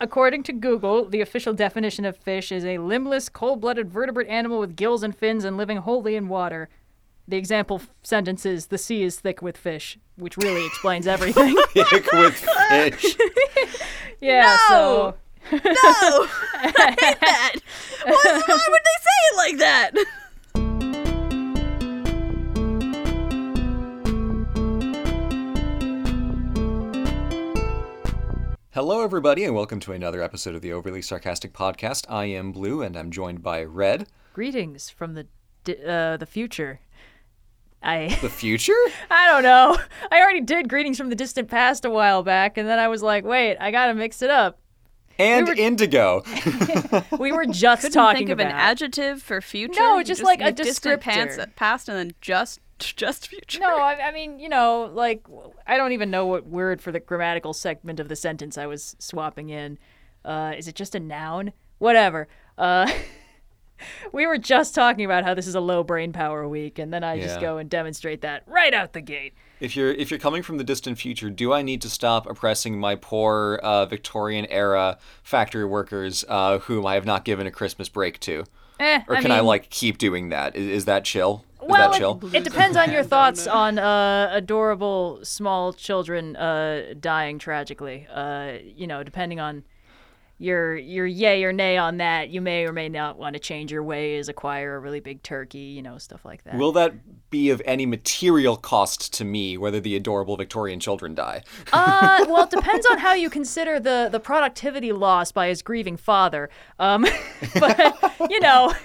according to Google, the official definition of fish is a limbless, cold-blooded vertebrate animal with gills and fins and living wholly in water. The example f- sentence is the sea is thick with fish, which really explains everything. Thick with fish. yeah, so No, I hate that. Why, why would they say it like that? Hello, everybody, and welcome to another episode of the Overly Sarcastic Podcast. I am Blue, and I'm joined by Red. greetings from the uh, the future. I The future? I don't know. I already did greetings from the distant past a while back, and then I was like, wait, I gotta mix it up. And were- Indigo. We were just Couldn't talking think of about an adjective for future. No, You just like a make distant descriptor. pants, past and then just just future. No, I, I mean, you know, like I don't even know what word for the grammatical segment of the sentence I was swapping in. Uh, is it just a noun? Whatever. Uh, we were just talking about how this is a low brain power week, and then I just go and demonstrate that right out the gate. If you're if you're coming from the distant future, do I need to stop oppressing my poor uh, Victorian era factory workers, uh, whom I have not given a Christmas break to, Eh, or I can I mean- like keep doing that? Is, is that chill? Well? It, it depends on your thoughts on uh, adorable small children uh, dying tragically. Uh, you know, depending on your your yay or nay on that, you may or may not want to change your ways, acquire a really big turkey, you know, stuff like that. Will that be of any material cost to me? Whether the adorable Victorian children die? uh, well, it depends on how you consider the the productivity loss by his grieving father. Um, but you know.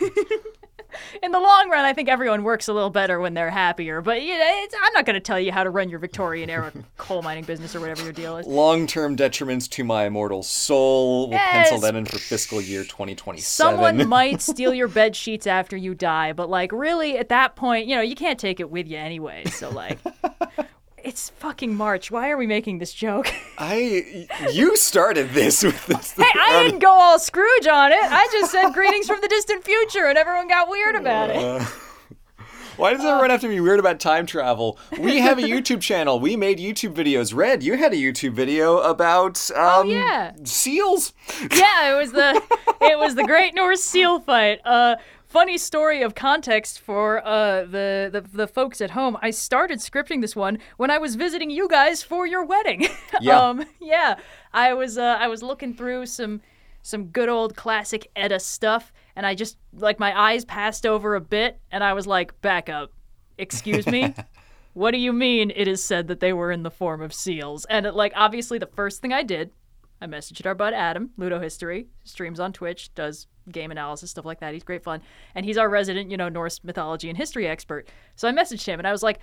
In the long run, I think everyone works a little better when they're happier. But you know, it's, I'm not going to tell you how to run your Victorian era coal mining business or whatever your deal is. Long-term detriments to my immortal soul. We'll Yes. pencil that in for fiscal year 2027. Someone might steal your bed sheets after you die, but like really at that point, you know, you can't take it with you anyway. So like it's fucking March. Why are we making this joke? I you started this with this. hey, I didn't go all Scrooge on it. I just said greetings from the distant future and everyone got weird about it. Why does everyone have to be weird about time travel? We have a YouTube channel. We made YouTube videos. Red, you had a YouTube video about um, Oh, yeah. seals. yeah, it was the it was the Great Norse Seal fight. Uh, funny story of context for uh, the, the the folks at home. I started scripting this one when I was visiting you guys for your wedding. Yeah. um, yeah. I was uh, I was looking through some some good old classic Edda stuff, and I just like my eyes passed over a bit, and I was like, back up. Excuse me. What do you mean it is said that they were in the form of seals? And it, like obviously the first thing I did I messaged our bud Adam, Ludo History, streams on Twitch, does game analysis, stuff like that. He's great fun. And he's our resident, you know, Norse mythology and history expert. So I messaged him and I was like,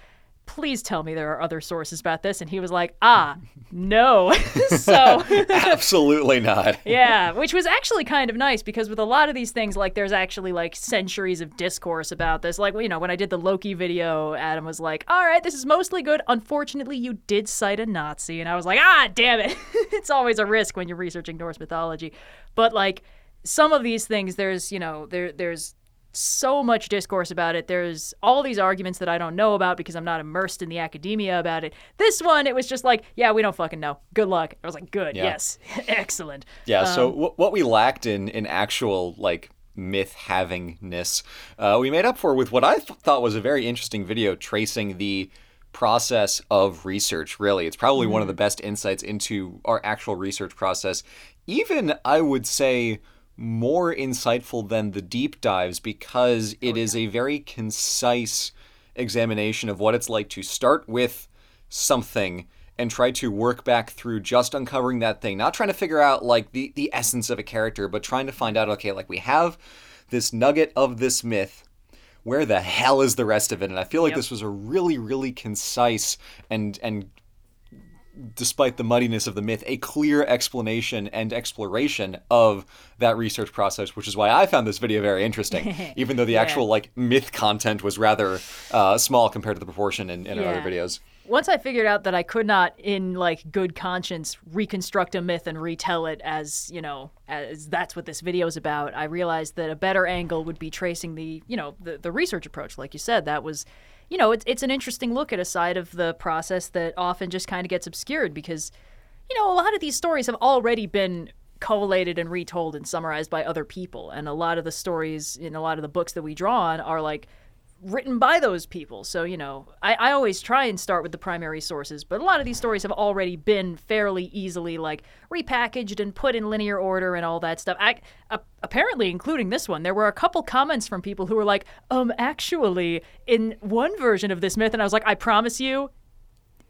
please tell me there are other sources about this. And he was like, ah, no. so, Absolutely not. yeah, which was actually kind of nice because with a lot of these things, like, there's actually like centuries of discourse about this. Like, you know, when I did the Loki video, Adam was like, all right, this is mostly good. Unfortunately, you did cite a Nazi. And I was like, ah, damn it. it's always a risk when you're researching Norse mythology. But like, some of these things, there's, you know, there, there's, so much discourse about it. There's all these arguments that I don't know about because I'm not immersed in the academia about it. This one, it was just like, yeah, we don't fucking know. Good luck. I was like, good, Yeah. yes, excellent. Yeah. so Um, wh- what we lacked in in actual like myth havingness, uh, we made up for with what I th- thought was a very interesting video tracing the process of research. Really, it's probably one of the best insights into our actual research process. Even I would say more insightful than the deep dives because oh, it is a very concise examination of what it's like to start with something and try to work back through just uncovering that thing. Not trying to figure out like the the essence of a character but trying to find out okay like we have this nugget of this myth. Where the hell is the rest of it? And i feel like Yep. this was a really really concise and and despite the muddiness of the myth, a clear explanation and exploration of that research process, which is why I found this video very interesting, even though the actual like myth content was rather uh, small compared to the proportion in, in our other videos. Once I figured out that I could not, in like good conscience, reconstruct a myth and retell it as you know, as that's what this video is about, I realized that a better angle would be tracing the, you know, the, the research approach. Like you said, that was, you know, it's it's an interesting look at a side of the process that often just kind of gets obscured because, you know, a lot of these stories have already been collated and retold and summarized by other people. And a lot of the stories in a lot of the books that we draw on are like written by those people. So, you know, I, I always try and start with the primary sources, but a lot of these stories have already been fairly easily like repackaged and put in linear order and all that stuff. I, uh, apparently, including this one, there were a couple comments from people who were like, um, actually, in one version of this myth, and I was like, I promise you,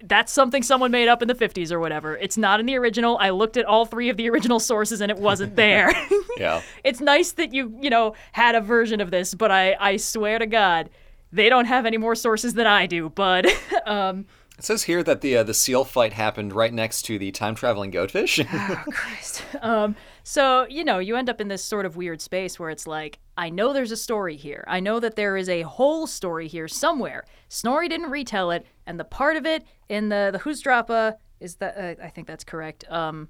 that's something someone made up in the 50s or whatever. It's not in the original. I looked at all three of the original sources and it wasn't there. Yeah. it's nice that you, you know, had a version of this, but I, I swear to God, they don't have any more sources than I do, bud. um, It says here that the uh, the seal fight happened right next to the time traveling goatfish. Oh, Christ. Um, so, you know, you end up in this sort of weird space where it's like, I know there's a story here. I know that there is a whole story here somewhere. Snorri didn't retell it, and the part of it in the the Husdrapa is that uh, I think that's correct. Um,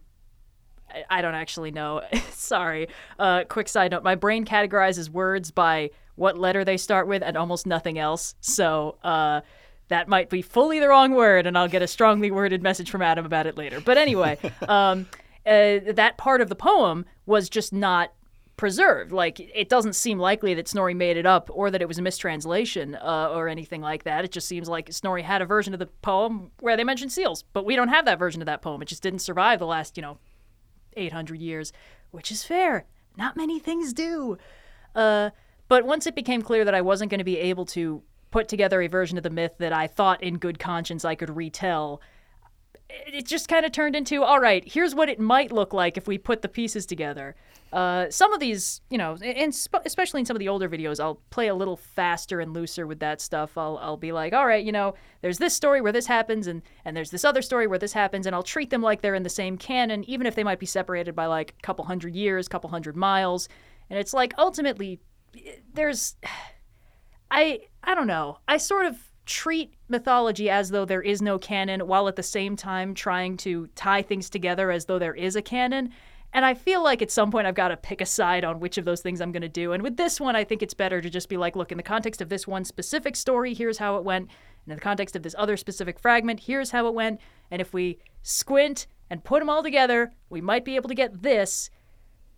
I, I don't actually know. Sorry. Uh, quick side note: my brain categorizes words by what letter they start with and almost nothing else. So. Uh, that might be fully the wrong word, and I'll get a strongly worded message from Adam about it later. But anyway, um, uh, that part of the poem was just not preserved. Like, it doesn't seem likely that Snorri made it up or that it was a mistranslation uh, or anything like that. It just seems like Snorri had a version of the poem where they mentioned seals, but we don't have that version of that poem. It just didn't survive the last, you know, 800 years, which is fair. Not many things do. Uh, but once it became clear that I wasn't going to be able to put together a version of the myth that I thought in good conscience I could retell, it just kind of turned into all right, here's what it might look like if we put the pieces together. Uh, some of these, you know, and sp- especially in some of the older videos, I'll play a little faster and looser with that stuff. I'll, I'll be like, all right, you know, there's this story where this happens, and, and there's this other story where this happens, and I'll treat them like they're in the same canon, even if they might be separated by like a couple hundred years, couple hundred miles. And it's like ultimately, there's I I don't know. I sort of treat mythology as though there is no canon while at the same time trying to tie things together as though there is a canon. And I feel like at some point I've got to pick a side on which of those things I'm going to do. And with this one, I think it's better to just be like, look, in the context of this one specific story, here's how it went. And in the context of this other specific fragment, here's how it went. And if we squint and put them all together, we might be able to get this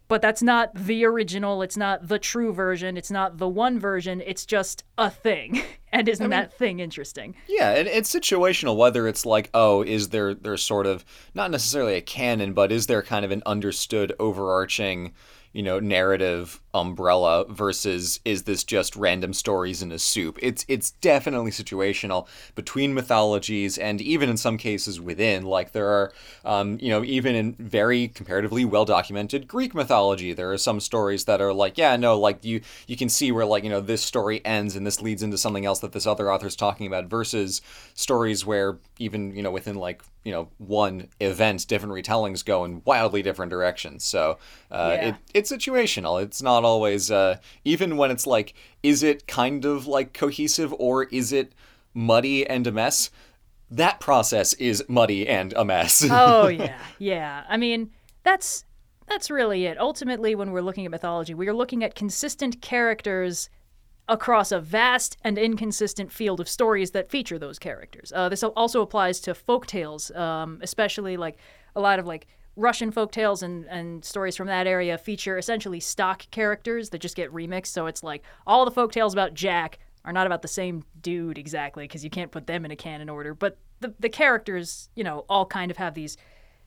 but that's not the original. It's not the true version. It's not the one version. It's just a thing. And isn't that thing interesting? Yeah, and it's situational whether it's like, oh, is there there's sort of not necessarily a canon, but is there kind of an understood overarching, you know, narrative umbrella versus is this just random stories in a soup? It's it's definitely situational between mythologies and even in some cases within. Like there are, um, you know, even in very comparatively well documented Greek mythology, there are some stories that are like, yeah, no, like you you can see where like you know this story ends and this leads into something else that this other author's talking about versus stories where even you know within like you know one event different retellings go in wildly different directions so uh, Yeah. it, it's situational it's not always uh, even when it's like is it kind of like cohesive or is it muddy and a mess that process is muddy and a mess oh yeah, yeah. I mean, that's that's really it. Ultimately, when we're looking at mythology, we are looking at consistent characters across a vast and inconsistent field of stories that feature those characters. Uh, this also applies to folk tales, um, especially like a lot of like Russian folk tales and, and stories from that area feature essentially stock characters that just get remixed. So it's like all the folk tales about Jack are not about the same dude exactly because you can't put them in a canon order, but the the characters, you know, all kind of have these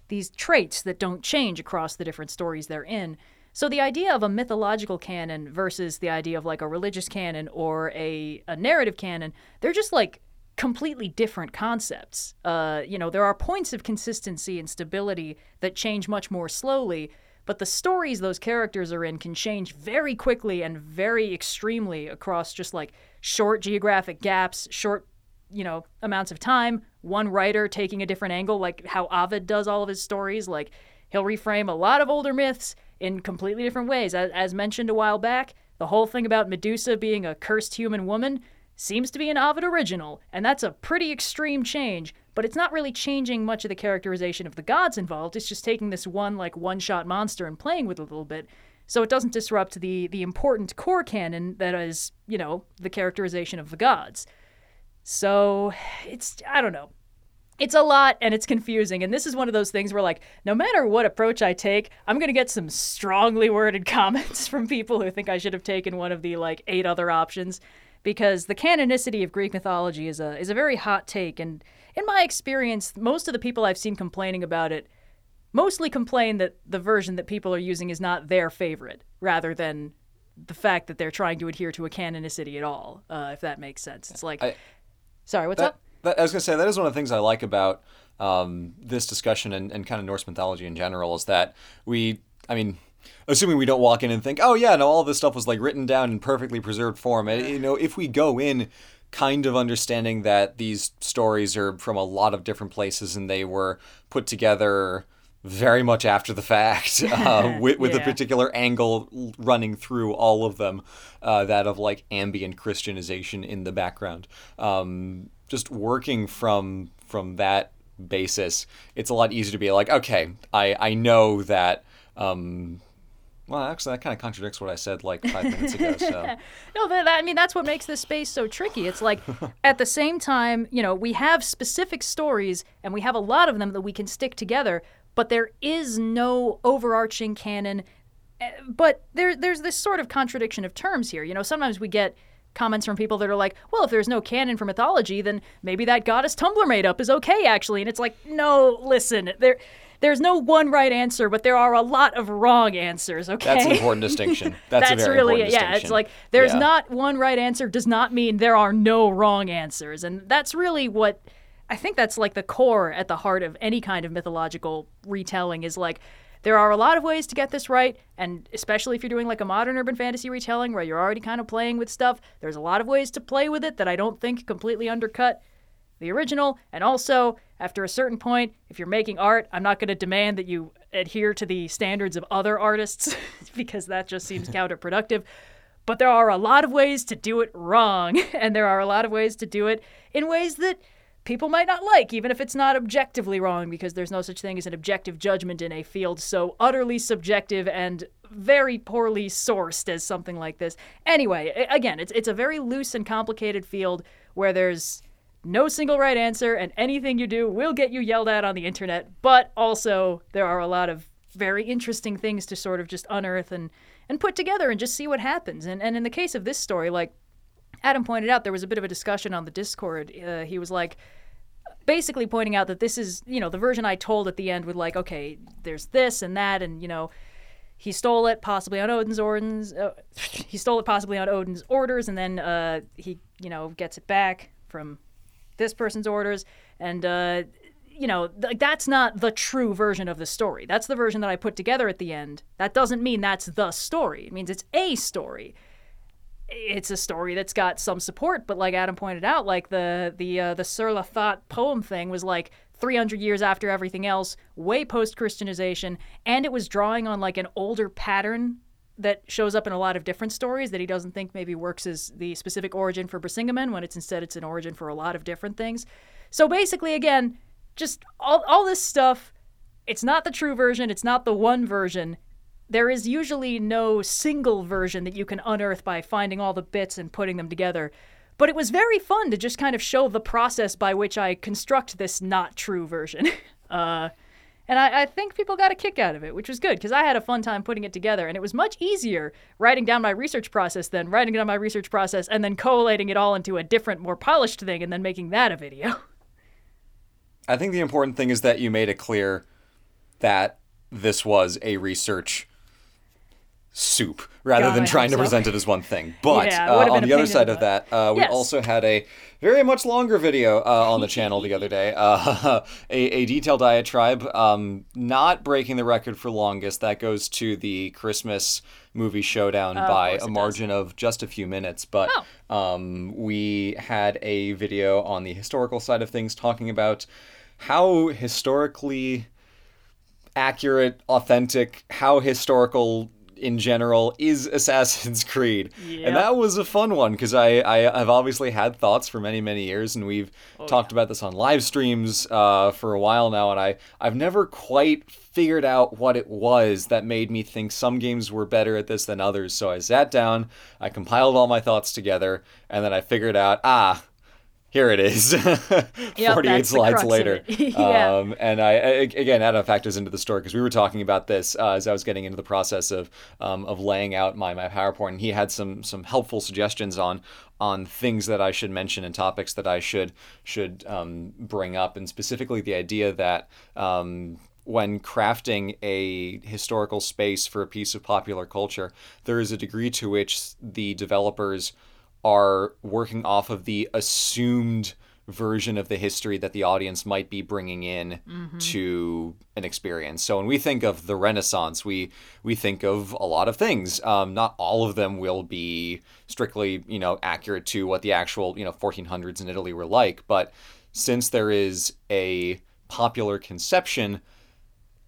these traits that don't change across the different stories they're in. So the idea of a mythological canon versus the idea of like a religious canon or a, a narrative canon, they're just like completely different concepts. Uh, you know, there are points of consistency and stability that change much more slowly, but the stories those characters are in can change very quickly and very extremely across just like short geographic gaps, short you know amounts of time one writer taking a different angle like how ovid does all of his stories like he'll reframe a lot of older myths in completely different ways as, as mentioned a while back the whole thing about medusa being a cursed human woman seems to be an ovid original and that's a pretty extreme change but it's not really changing much of the characterization of the gods involved it's just taking this one like one shot monster and playing with it a little bit so it doesn't disrupt the the important core canon that is you know the characterization of the gods so it's I don't know. it's a lot and it's confusing. And this is one of those things where, like, no matter what approach I take, I'm going to get some strongly worded comments from people who think I should have taken one of the, like, eight other options. Because the canonicity of Greek mythology is a, is a very hot take. And in my experience, most of the people I've seen complaining about it mostly complain that the version that people are using is not their favorite, rather than the fact that they're trying to adhere to a canonicity at all, uh, if that makes sense. It's like, I- sorry, what's that, up? that- I was going to say that is one of the things I like about um, this discussion and, and kind of Norse mythology in general is that we, I mean, assuming we don't walk in and think, oh yeah, no, all this stuff was like written down in perfectly preserved form. And you know, if we go in kind of understanding that these stories are from a lot of different places and they were put together very much after the fact uh, with, with a particular angle running through all of them uh, that of like ambient christianization in the background um, just working from from that basis it's a lot easier to be like okay i i know that um, well actually that kind of contradicts what i said like five minutes ago so No, that, I mean that's what makes this space so tricky. It's like at the same time, you know, we have specific stories and we have a lot of them that we can stick together, but there is no overarching canon. Eh, But there there's this sort of contradiction of terms here. You know, sometimes we get comments from people that are like, "Well, if there's no canon for mythology, then maybe that goddess Tumblr made up is okay actually." And it's like, "No, listen. There there's no one right answer, but there are a lot of wrong answers, okay?" that's an important distinction that's, a very really important yeah. It's like there's Yeah. not one right answer does not mean there are no wrong answers, and that's really what I think that's like the core at the heart of any kind of mythological retelling is like. There are a lot of ways to get this right, and especially if you're doing like a modern urban fantasy retelling where you're already kind of playing with stuff, there's a lot of ways to play with it that I don't think completely undercut the original. And also, after a certain point, if you're making art, I'm not going to demand that you adhere to the standards of other artists because that just seems counterproductive. But there are a lot of ways to do it wrong, and there are a lot of ways to do it in ways that people might not like, even if it's not objectively wrong, because there's no such thing as an objective judgment in a field so utterly subjective and very poorly sourced as something like this. Anyway, again, it's it's a very loose and complicated field where there's no single right answer, and anything you do will get you yelled at on the internet. But also, there are a lot of very interesting things to sort of just unearth and and put together and just see what happens. And and in the case of this story, like Adam pointed out, there was a bit of a discussion on the Discord. Uh, he was like, basically pointing out that this is, you know, the version I told at the end with like, okay, there's this and that, and you know, he stole it possibly on Odin's orders. Uh, he stole it possibly on Odin's orders, and then uh, he, you know, gets it back from this person's orders, and uh, you know, th- that's not the true version of the story. That's the version that I put together at the end. That doesn't mean that's the story. It means it's a story it's a story that's got some support, but like Adam pointed out, like the the uh, the Sörla þáttr poem thing was like 300 years after everything else, way post Christianization, and it was drawing on like an older pattern that shows up in a lot of different stories that he doesn't think maybe works as the specific origin for Brisingamen when it's instead it's an origin for a lot of different things. So basically, again, just all all this stuff. It's not the true version. It's not the one version there is usually no single version that you can unearth by finding all the bits and putting them together. But it was very fun to just kind of show the process by which I construct this not true version. uh, and I, I think people got a kick out of it, which was good because I had a fun time putting it together. And it was much easier writing down my research process than writing down my research process and then collating it all into a different, more polished thing and then making that a video. I think the important thing is that you made it clear that this was a research soup rather God, than I trying to so. present it as one thing. But Yeah, uh, on the other side of that, uh, we Yes. also had a very much longer video uh, on the channel the other day. Uh, a, a detailed diatribe, um, not breaking the record for longest. That goes to the Christmas movie showdown by a does. margin of just a few minutes. But Oh. um, we had a video on the historical side of things talking about how historically accurate, authentic, how historical in general is Assassin's Creed. Yep. And that was a fun one because I, I have obviously had thoughts for many, many years, and we've talked about this on live streams uh, for a while now, and I, I've never quite figured out what it was that made me think some games were better at this than others. So I sat down, I compiled all my thoughts together, and then I figured out, ah, here it is 48 that's slides later. Yeah. um, and I, I again Adam factors into the story because we were talking about this uh, as I was getting into the process of um, of laying out my, my PowerPoint and he had some some helpful suggestions on on things that I should mention and topics that I should should um, bring up and specifically the idea that um, when crafting a historical space for a piece of popular culture, there is a degree to which the developers are working off of the assumed version of the history that the audience might be bringing in to an experience. So when we think of the Renaissance, we we think of a lot of things. Um, not all of them will be strictly, you know, accurate to what the actual, you know, 1400s in Italy were like. But since there is a popular conception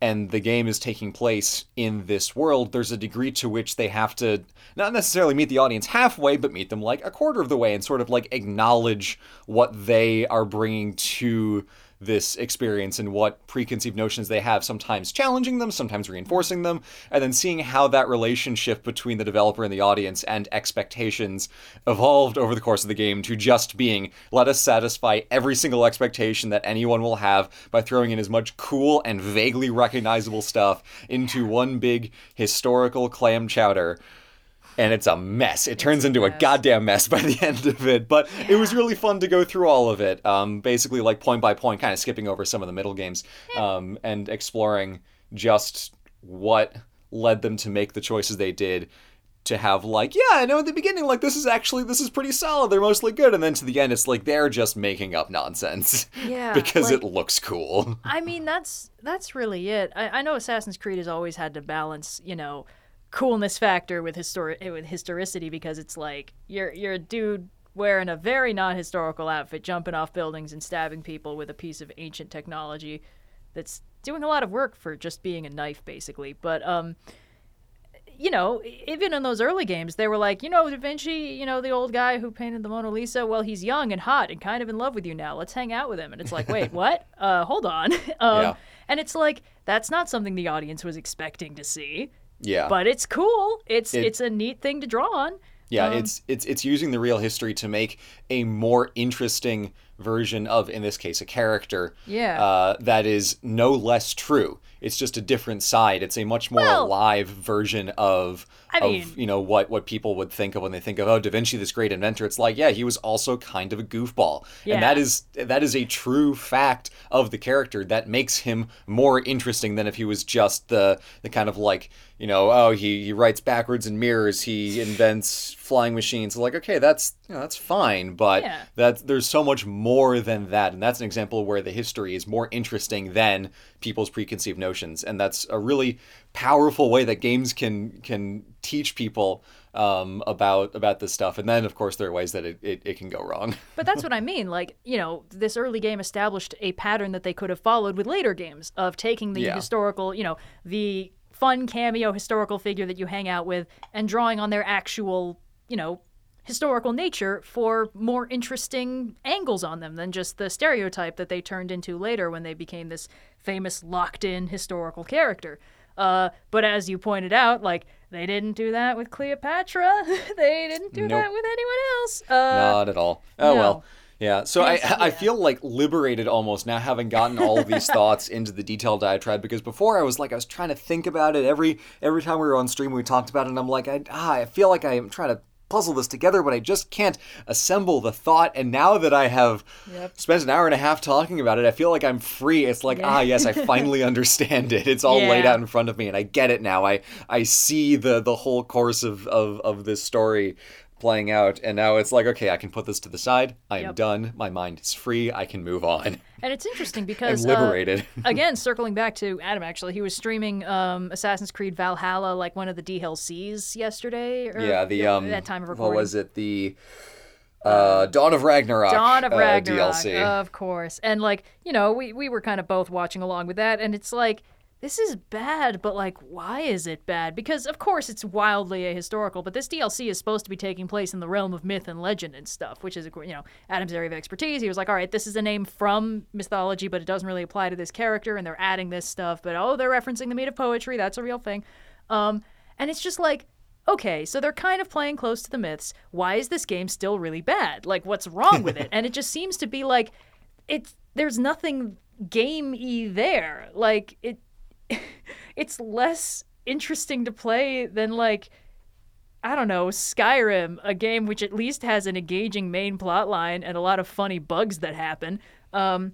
and the game is taking place in this world, there's a degree to which they have to not necessarily meet the audience halfway, but meet them like a quarter of the way and sort of like acknowledge what they are bringing to this experience and what preconceived notions they have, sometimes challenging them, sometimes reinforcing them, and then seeing how that relationship between the developer and the audience and expectations evolved over the course of the game to just being let us satisfy every single expectation that anyone will have by throwing in as much cool and vaguely recognizable stuff into one big historical clam chowder and it's a mess. It turns into a goddamn mess by the end of it. But it was really fun to go through all of it, um, basically like point by point, kind of skipping over some of the middle games um, and exploring just what led them to make the choices they did. To have like, yeah, I know at the beginning, like this is actually this is pretty solid. They're mostly good, and then to the end, it's like they're just making up nonsense Yeah, because like- it looks cool. I mean, that's that's really it. I, I know Assassin's Creed has always had to balance, you know, coolness factor with histori- with historicity because it's like you're you're a dude wearing a very non-historical outfit, jumping off buildings and stabbing people with a piece of ancient technology that's doing a lot of work for just being a knife, basically. But um, you know, even in those early games, they were like, you know, Da Vinci, you know, the old guy who painted the Mona Lisa. Well, he's young and hot and kind of in love with you now. Let's hang out with him. And it's like, wait, what? Uh, hold on. um, Yeah. And it's like that's not something the audience was expecting to see, Yeah, but it's cool. It's It- it's a neat thing to draw on. Yeah, Um, it's it's it's using the real history to make a more interesting version of, in this case, a character. Yeah. Uh, that is no less true. It's just a different side. It's a much more Well- alive version of I of mean- you know what what people would think of when they think of oh Da Vinci, this great inventor. It's like yeah, he was also kind of a goofball, and that Yeah. is that is a true fact of the character that makes him more interesting than if he was just the the kind of like you know oh he he writes backwards in mirrors, he invents flying machines. Like okay, that's you know, that's fine, but Yeah. that there's so much more than that, and that's an example where the history is more interesting than people's preconceived notions, and that's a really powerful way that games can can teach people um, about about this stuff. And then, of course, there are ways that it, it, it can go wrong. But that's what I mean. Like, you know, this early game established a pattern that they could have followed with later games of taking the Yeah. historical, you know, the fun cameo historical figure that you hang out with and drawing on their actual, you know, historical nature for more interesting angles on them than just the stereotype that they turned into later when they became this famous locked in historical character. Uh, but as you pointed out, like they didn't do that with Cleopatra. they didn't do Nope. that with anyone else. Uh, Not at all. Oh no. well. Yeah, so I, Yes, I yeah. feel like liberated almost now having gotten all of these thoughts into the detailed diatribe because before I was like I was trying to think about it every every time we were on stream we talked about it and I'm like I ah, I feel like I am trying to puzzle this together but I just can't assemble the thought. And now that I have Yep. spent an hour and a half talking about it I feel like I'm free. It's like Yeah. ah yes I finally understand it. It's all laid out in front of me and I get it now. I I see the the whole course of of, of this story playing out and now it's like okay i can put this to the side i am Yep. done my mind is free i can move on And it's interesting i'm because uh, liberated again, circling back to Adam, actually, he was streaming um, Assassin's Creed Valhalla, like one of the DLCs yesterday. Or, yeah the um that time of what recording. was it the uh dawn of ragnarok Dawn of uh, Ragnarok, dlc of course. And like, you know, we we were kind of both watching along with that, and it's like. This is bad, but like, why is it bad? Because of course it's wildly ahistorical, but this DLC is supposed to be taking place in the realm of myth and legend and stuff, which is, you know, Adam's area of expertise. He was like, all right, this is a name from mythology, but it doesn't really apply to this character, and they're adding this stuff. But oh, they're referencing the meat of poetry. That's a real thing. Um, and it's just like, okay, so they're kind of playing close to the myths. Why is this game still really bad? Like, what's wrong with it? and it just seems to be like, it's there's nothing gamey there. Like it, it's less interesting to play than like. I don't know, Skyrim, a game which at least has an engaging main plot line and a lot of funny bugs that happen. Um,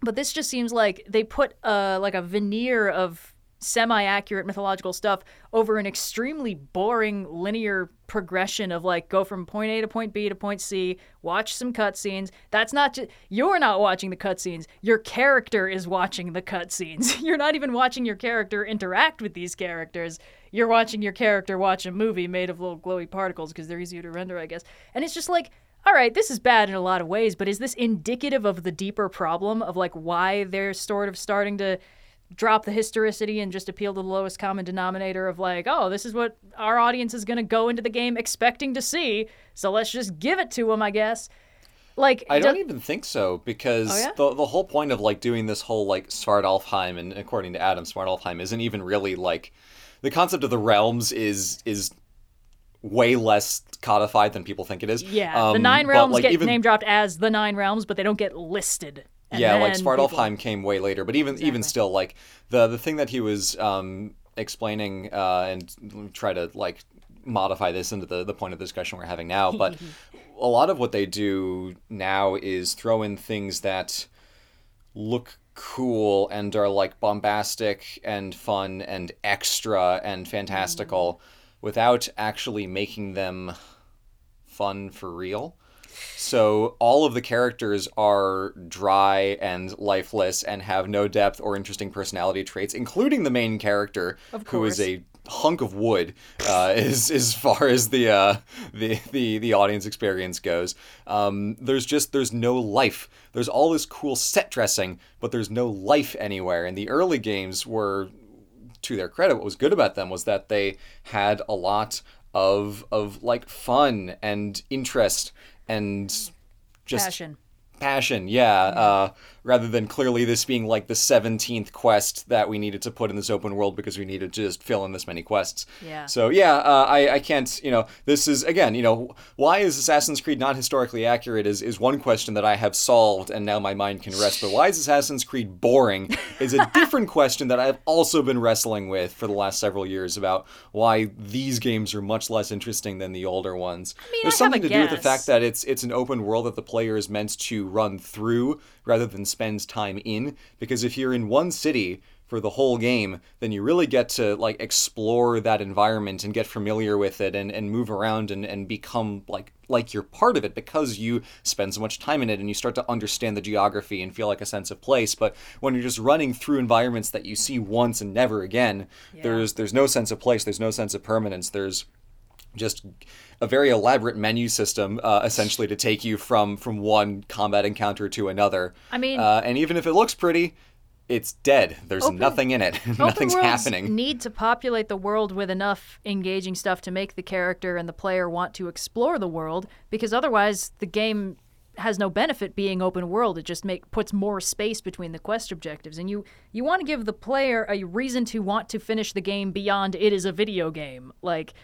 but this just seems like they put uh, like a veneer of semi-accurate mythological stuff over an extremely boring linear progression of like go from point A to point B to point C, watch some cutscenes. That's not just you're not watching the cutscenes. Your character is watching the cutscenes. You're not even watching your character interact with these characters. You're watching your character watch a movie made of little glowy particles because they're easier to render, I guess. And it's just like all right, this is bad in a lot of ways, but is this indicative of the deeper problem of like why they're sort of starting to drop the historicity and just appeal to the lowest common denominator of like, oh, this is what our audience is going to go into the game expecting to see, so let's just give it to them, I guess. Like I don't do- even think so because Oh, yeah? the the whole point of like doing this whole like Svartalfheim and according to Adam Svartalfheim isn't even really like the concept of the realms is is way less codified than people think it is. Yeah, the Um, nine but, realms like, get even, name dropped as the nine realms, but they don't get listed. And yeah, like Svartalfheim people- came way later, but even even still, like the the thing that he was um, explaining uh, and try to like modify this into the the point of the discussion we're having now, but a lot of what they do now is throw in things that look cool and are like bombastic and fun and extra and fantastical without actually making them fun for real. So all of the characters are dry and lifeless and have no depth or interesting personality traits, including the main character, who is a hunk of wood, uh, as as far as the uh, the the the audience experience goes. Um, there's just there's no life. There's all this cool set dressing, but there's no life anywhere. And the early games were to their credit, what was good about them was that they had a lot of of like fun and interest and just passion. passion yeah uh, rather than clearly this being like the 17th quest that we needed to put in this open world because we needed to just fill in this many quests. Yeah. so yeah uh, I, I can't you know this is again you know why is assassin's creed not historically accurate is, is one question that i have solved and now my mind can rest but why is assassin's creed boring is a different question that i've also been wrestling with for the last several years about why these games are much less interesting than the older ones. Mean, there's I something to do with the fact that it's it's an open world that the player is meant to run through rather than spends time in because if you're in one city for the whole game then you really get to like explore that environment and get familiar with it and, and move around and, and become like like you're part of it because you spend so much time in it and you start to understand the geography and feel like a sense of place. But when you're just running through environments that you see once and never again there's there's no sense of place there's no sense of permanence there's just a very elaborate menu system, uh, essentially to take you from from one combat encounter to another. I mean- uh, and even if it looks pretty, it's dead. There's Open- nothing in it. Nothing's happening. Need to populate the world with enough engaging stuff to make the character and the player want to explore the world, because otherwise the game has no benefit being open world. It just make puts more space between the quest objectives, and you you want to give the player a reason to want to finish the game beyond it is a video game, like.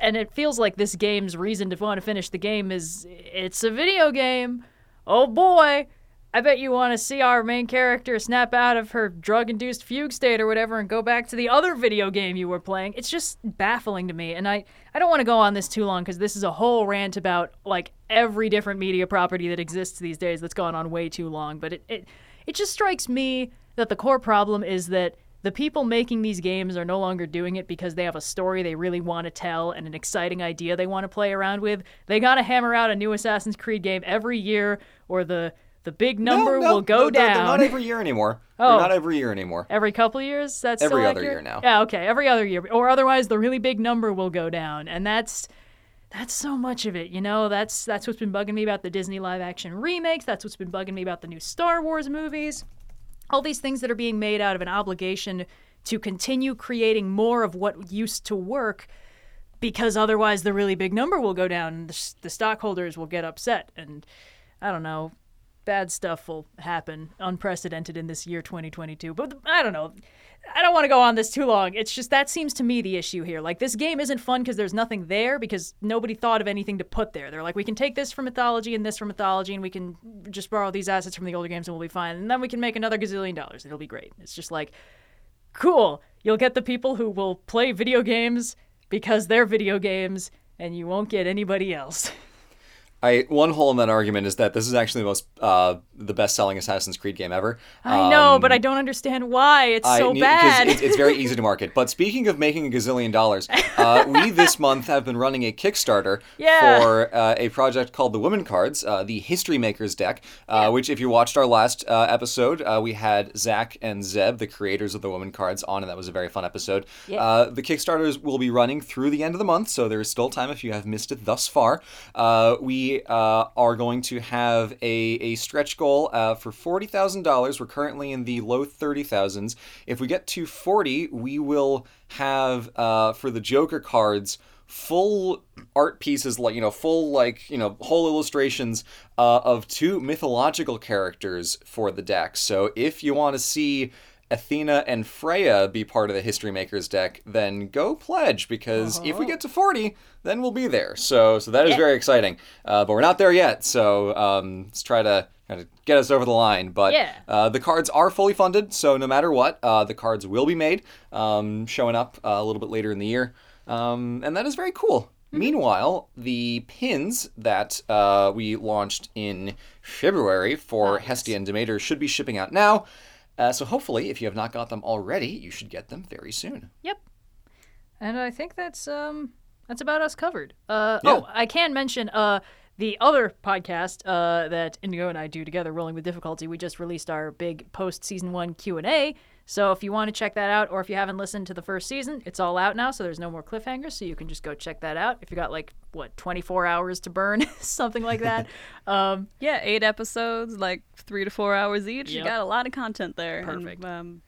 And it feels like this game's reason to want to finish the game is it's a video game. Oh boy, I bet you want to see our main character snap out of her drug induced fugue state or whatever and go back to the other video game you were playing. It's just baffling to me. And I, I don't want to go on this too long because this is a whole rant about like every different media property that exists these days that's gone on way too long. But it, it, it just strikes me that the core problem is that the people making these games are no longer doing it because they have a story they really want to tell and an exciting idea they want to play around with. They got to hammer out a new Assassin's Creed game every year or the the big number No, no, will go they're- down They're not every year anymore. Oh. They're not oh. every year anymore. every couple years. That's Every other year now. Yeah, okay, every other year, or otherwise the really big number will go down, and that's that's so much of it. You know, that's that's what's been bugging me about the Disney live action remakes. That's what's been bugging me about the new Star Wars movies. All these things that are being made out of an obligation to continue creating more of what used to work because otherwise the really big number will go down and the, the stockholders will get upset and i don't know bad stuff will happen unprecedented in this year 2022 but i don't know I don't want to go on this too long. It's just that seems to me the issue here. Like this game isn't fun because there's nothing there because nobody thought of anything to put there. They're like, we can take this from mythology and this from mythology, and we can just borrow these assets from the older games and we'll be fine. And then we can make another gazillion dollars. It'll be great. It's just like, cool. You'll get the people who will play video games because they're video games, and you won't get anybody else. I one hole in that argument is that this is actually the most uh, the best selling Assassin's Creed game ever. I know, Um, but I don't understand why. It's I so need- bad. It's, it's very easy to market. But speaking of making a gazillion dollars, uh, we this month have been running a Kickstarter Yeah. for uh, a project called the Women Cards, uh, the History Makers deck. Uh, Which, if you watched our last uh, episode, uh, we had Zach and Zeb, the creators of the Women Cards, on, and that was a very fun episode. Yeah. Uh, the Kickstarters will be running through the end of the month, so there is still time if you have missed it thus far. Uh, uh, are going to have a, a stretch goal uh, for $40,000. We're currently in the low 30,000s. If we get to 40, we will have, uh, for the Joker cards, full art pieces like you know full like you know whole illustrations uh, of two mythological characters for the deck so if you want to see Athena and Freya be part of the History Makers deck, then go pledge because if we get to 40, then we'll be there. So so that is very exciting. Uh, but we're not there yet. So um, let's try to kind of get us over the line. But Yeah. uh, the cards are fully funded, so no matter what, uh, the cards will be made, um, showing up uh, a little bit later in the year. Um, and that is very cool. Meanwhile, the pins that uh, we launched in February for Hestia and Demeter should be shipping out now. Uh, so hopefully, if you have not got them already, you should get them very soon. Yep. And I think that's um that's about us covered. Uh Yeah. oh, I can mention uh the other podcast uh, that Indigo and I do together, Rolling with Difficulty, we just released our big post season one Q and A. So if you want to check that out, or if you haven't listened to the first season, it's all out now. So there's no more cliffhangers. So you can just go check that out. If you got like what 24 hours to burn, something like that. um, Yeah, eight episodes, like three to four hours each. Yep. You got a lot of content there. and, Perfect. um,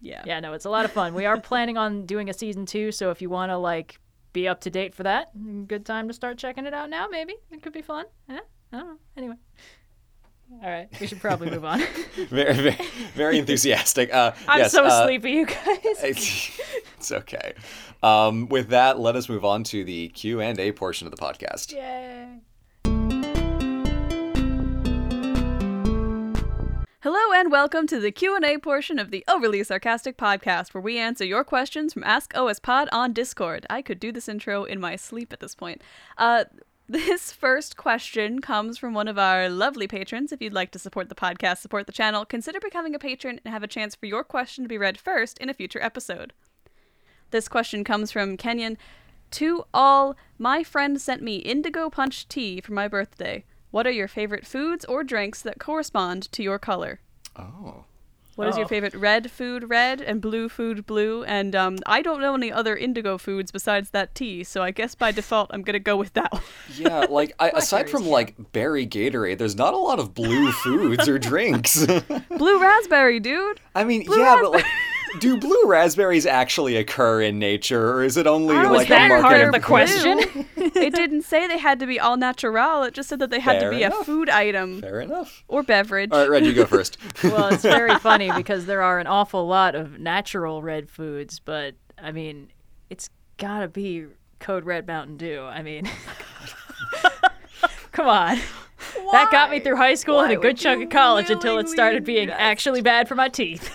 yeah. yeah, no, it's a lot of fun. We are planning on doing a season two. So if you want to like be up to date for that, good time to start checking it out now. Maybe it could be fun. Eh? I don't know. Anyway. All right, we should probably move on. Very, very, very enthusiastic. Uh, I'm yes, so uh, sleepy, you guys. It's, it's okay. Um, with that, let us move on to the Q and A portion of the podcast. Yay. Hello and welcome to the Q&A portion of the Overly Sarcastic podcast where we answer your questions from Ask OS Pod on Discord. I could do this intro in my sleep at this point. Uh this first question comes from one of our lovely patrons. If you'd like to support the podcast, support the channel, consider becoming a patron and have a chance for your question to be read first in a future episode. This question comes from Kenyon. To all, my friend sent me indigo punch tea for my birthday. What are your favorite foods or drinks that correspond to your color? Oh. What is your Oh. favorite red food red and blue food blue? And um, I don't know any other indigo foods besides that tea, so I guess by default I'm gonna go with that one. Yeah, like I, aside from like berry Gatorade, there's not a lot of blue foods or drinks. blue raspberry, dude. I mean, yeah, but like, do blue raspberries actually occur in nature, or is it only I was like that a market? part of the question? it didn't say they had to be all natural. It just said that they had Fair to be enough. a food item Fair enough. or beverage. All right, Red, you go first. well, it's very funny because there are an awful lot of natural red foods, but I mean, it's gotta be Code Red Mountain Dew. I mean, oh come on. That got me through high school and a good chunk of college until it started being invest? actually bad for my teeth.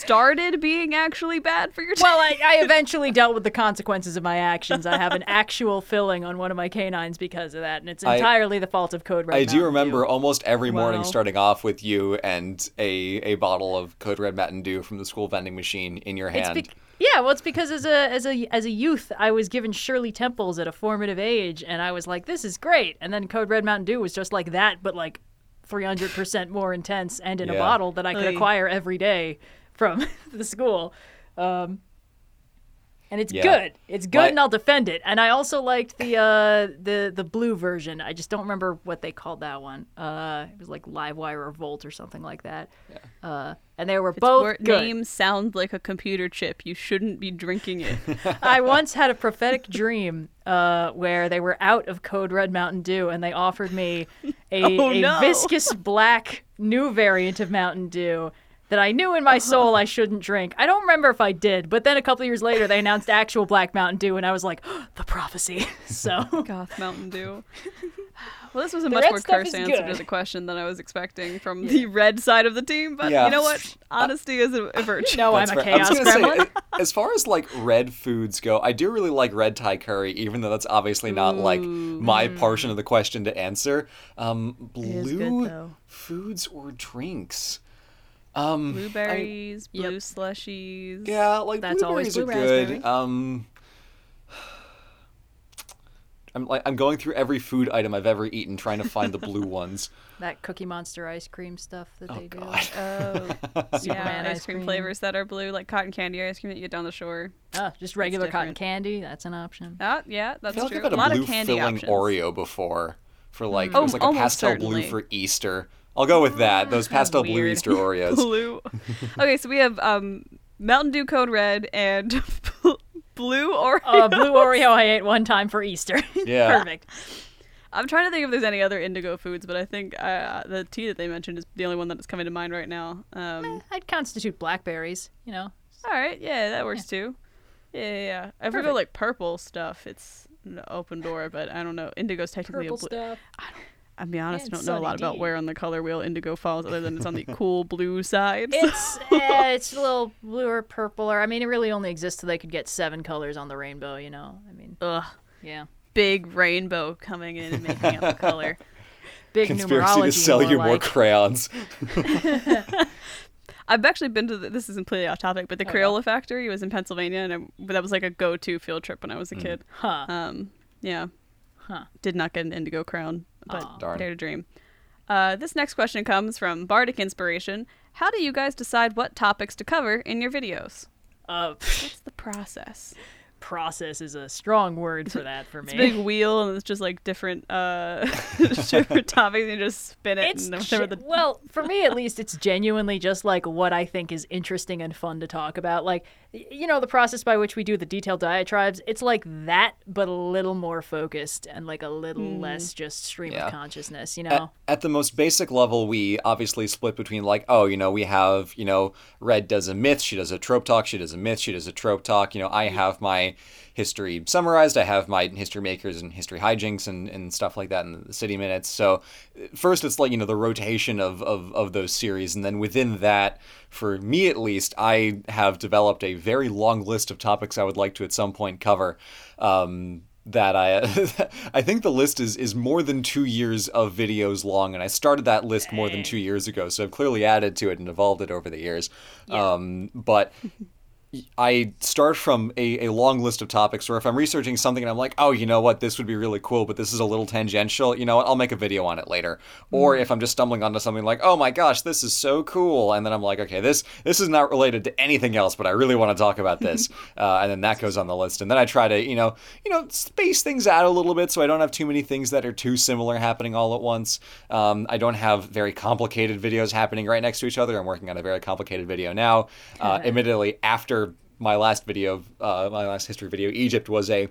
Started being actually bad for your teeth. Well, I, I eventually dealt with the consequences of my actions. I have an actual filling on one of my canines because of that, and it's I- entirely the fault of Code Red. Mountain Dew. I do remember Dew. almost every morning Wow. starting off with you and a, a bottle of Code Red Mountain Dew from the school vending machine in your It's hand. yeah, well, it's because as a as a as a youth, I was given Shirley Temples at a formative age, and I was like, "This is great." And then Code Red Mountain Dew was just like that, but like 300% more intense and in a bottle that I could Oy. acquire every day from the school. Um, and it's Yeah. good. It's good, My- and I'll defend it. And I also liked the uh, the the blue version. I just don't remember what they called that one. Uh, it was like Livewire or Volt or something like that. Uh, and they were Its both word- good. names sound like a computer chip. You shouldn't be drinking it. I once had a prophetic dream uh, where they were out of Code Red Mountain Dew and they offered me a, Oh, a no. viscous black new variant of Mountain Dew. That I knew in my soul I shouldn't drink. I don't remember if I did, but then a couple years later they announced actual Black Mountain Dew, and I was like, the prophecy. So Goth Mountain Dew. Well, this was a The much more stuff cursed is answer to the question than I was expecting from the red side of the team. But Yeah. you know what? Honesty is a, a virtue. no, I'm That's a fair. I was chaos gonna gremlin. say, as far as like red foods go, I do really like red Thai curry, even though that's obviously not like my portion of the question to answer. Um, is good, blue foods or drinks? Um, Blueberries, Yep. blue slushies. yeah, like That's always blueberries blue are good. Um, I'm like I'm going through every food item I've ever eaten, trying to find the blue ones. that Cookie Monster ice cream stuff that they do. God. Oh, yeah, Superman ice ice cream cream. flavors that are blue, like cotton candy ice cream that you get down the shore. Ah, just regular cotton candy. That's an option. Ah, yeah, I that's feel like true. I've had a a lot blue of candy filling options. Oreo before for like Oh, it was like a pastel certainly. blue for Easter. I'll go with that. Those pastel blue Easter Oreos. Blue. okay, so we have um, Mountain Dew Code Red and blue Oreo. Uh, blue Oreo I ate one time for Easter. Yeah. Perfect. I'm trying to think if there's any other indigo foods, but I think uh, the tea that they mentioned is the only one that is coming to mind right now. Um, I'd constitute blackberries, you know. all right, yeah, that works too. Yeah, yeah, yeah. If we go like purple stuff, it's an open door, but I don't know. Indigo's technically Purple a blue. stuff. I'll be honest, I don't know a lot Sunny about where on the color wheel indigo falls, other than it's on the cool blue side. It's eh, it's a little bluer, purpler. I mean, it really only exists so they could get seven colors on the rainbow. You know, I mean, Ugh, yeah, big rainbow coming in and making up the color. big Conspiracy numerology. to sell more you more crayons. I've actually been to the, this is completely off topic, but the Oh, Crayola factory was in Pennsylvania, and I, that was like a go-to field trip when I was a kid. Huh. Um, yeah, Huh. did not get an indigo crown, but Aw. Darn. dare to dream. Uh, this next question comes from Bardic Inspiration. How do you guys decide what topics to cover in your videos? Uh, What's the process? Process is a strong word for that for It's a me. big wheel, and it's just like different, uh, different topics. And you just spin it, It's and whatever ge- the well, for me at least, it's genuinely just like what I think is interesting and fun to talk about. Like, you know, the process by which we do the detailed diatribes. It's like that, but a little more focused and like a little less just stream Yeah. of consciousness. You At, know, at the most basic level, we obviously split between like, oh, you know, we have, you know, Red does a myth, she does a trope talk, she does a myth, she does a trope talk. You know, I have my history summarized, I have my history makers and history hijinks and, and stuff like that in the city minutes. So first it's like, you know, the rotation of, of, of those series. And then within that, for me at least, I have developed a very long list of topics I would like to at some point cover. Um, that I I think the list is is more than two years of videos long, and I started that list more than two years ago, so I've clearly added to it and evolved it over the years. Um, but I start from a, a long list of topics where if I'm researching something and I'm like, oh, you know what, this would be really cool, but this is a little tangential, you know what, I'll make a video on it later. Or if I'm just stumbling onto something like, oh my gosh, this is so cool, and then I'm like, okay, this this is not related to anything else, but I really want to talk about this, uh, and then that goes on the list, and then I try to, you know, you know, space things out a little bit so I don't have too many things that are too similar happening all at once. Um, I don't have very complicated videos happening right next to each other. I'm working on a very complicated video now. Uh, admittedly, after my last video, uh, my last history video, Egypt was a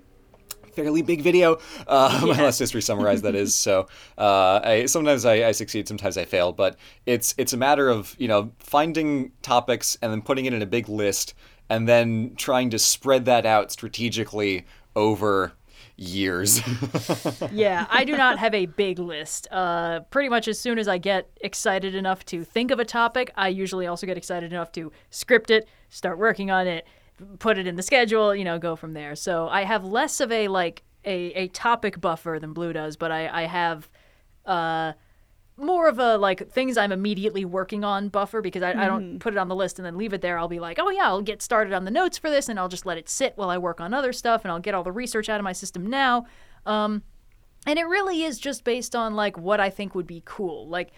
fairly big video. Uh, My last history summarized that is. So uh, I, sometimes I, I succeed, sometimes I fail, but it's it's a matter of you know finding topics and then putting it in a big list and then trying to spread that out strategically over years. yeah, I do not have a big list. Uh, pretty much as soon as I get excited enough to think of a topic, I usually also get excited enough to script it, start working on it, put it in the schedule, you know, go from there. So I have less of a like a, a topic buffer than Blue does, but I, I have uh more of a like things I'm immediately working on buffer because I, I don't put it on the list and then leave it there. I'll be like, oh yeah, I'll get started on the notes for this and I'll just let it sit while I work on other stuff and I'll get all the research out of my system now. Um, and it really is just based on like what I think would be cool. Like,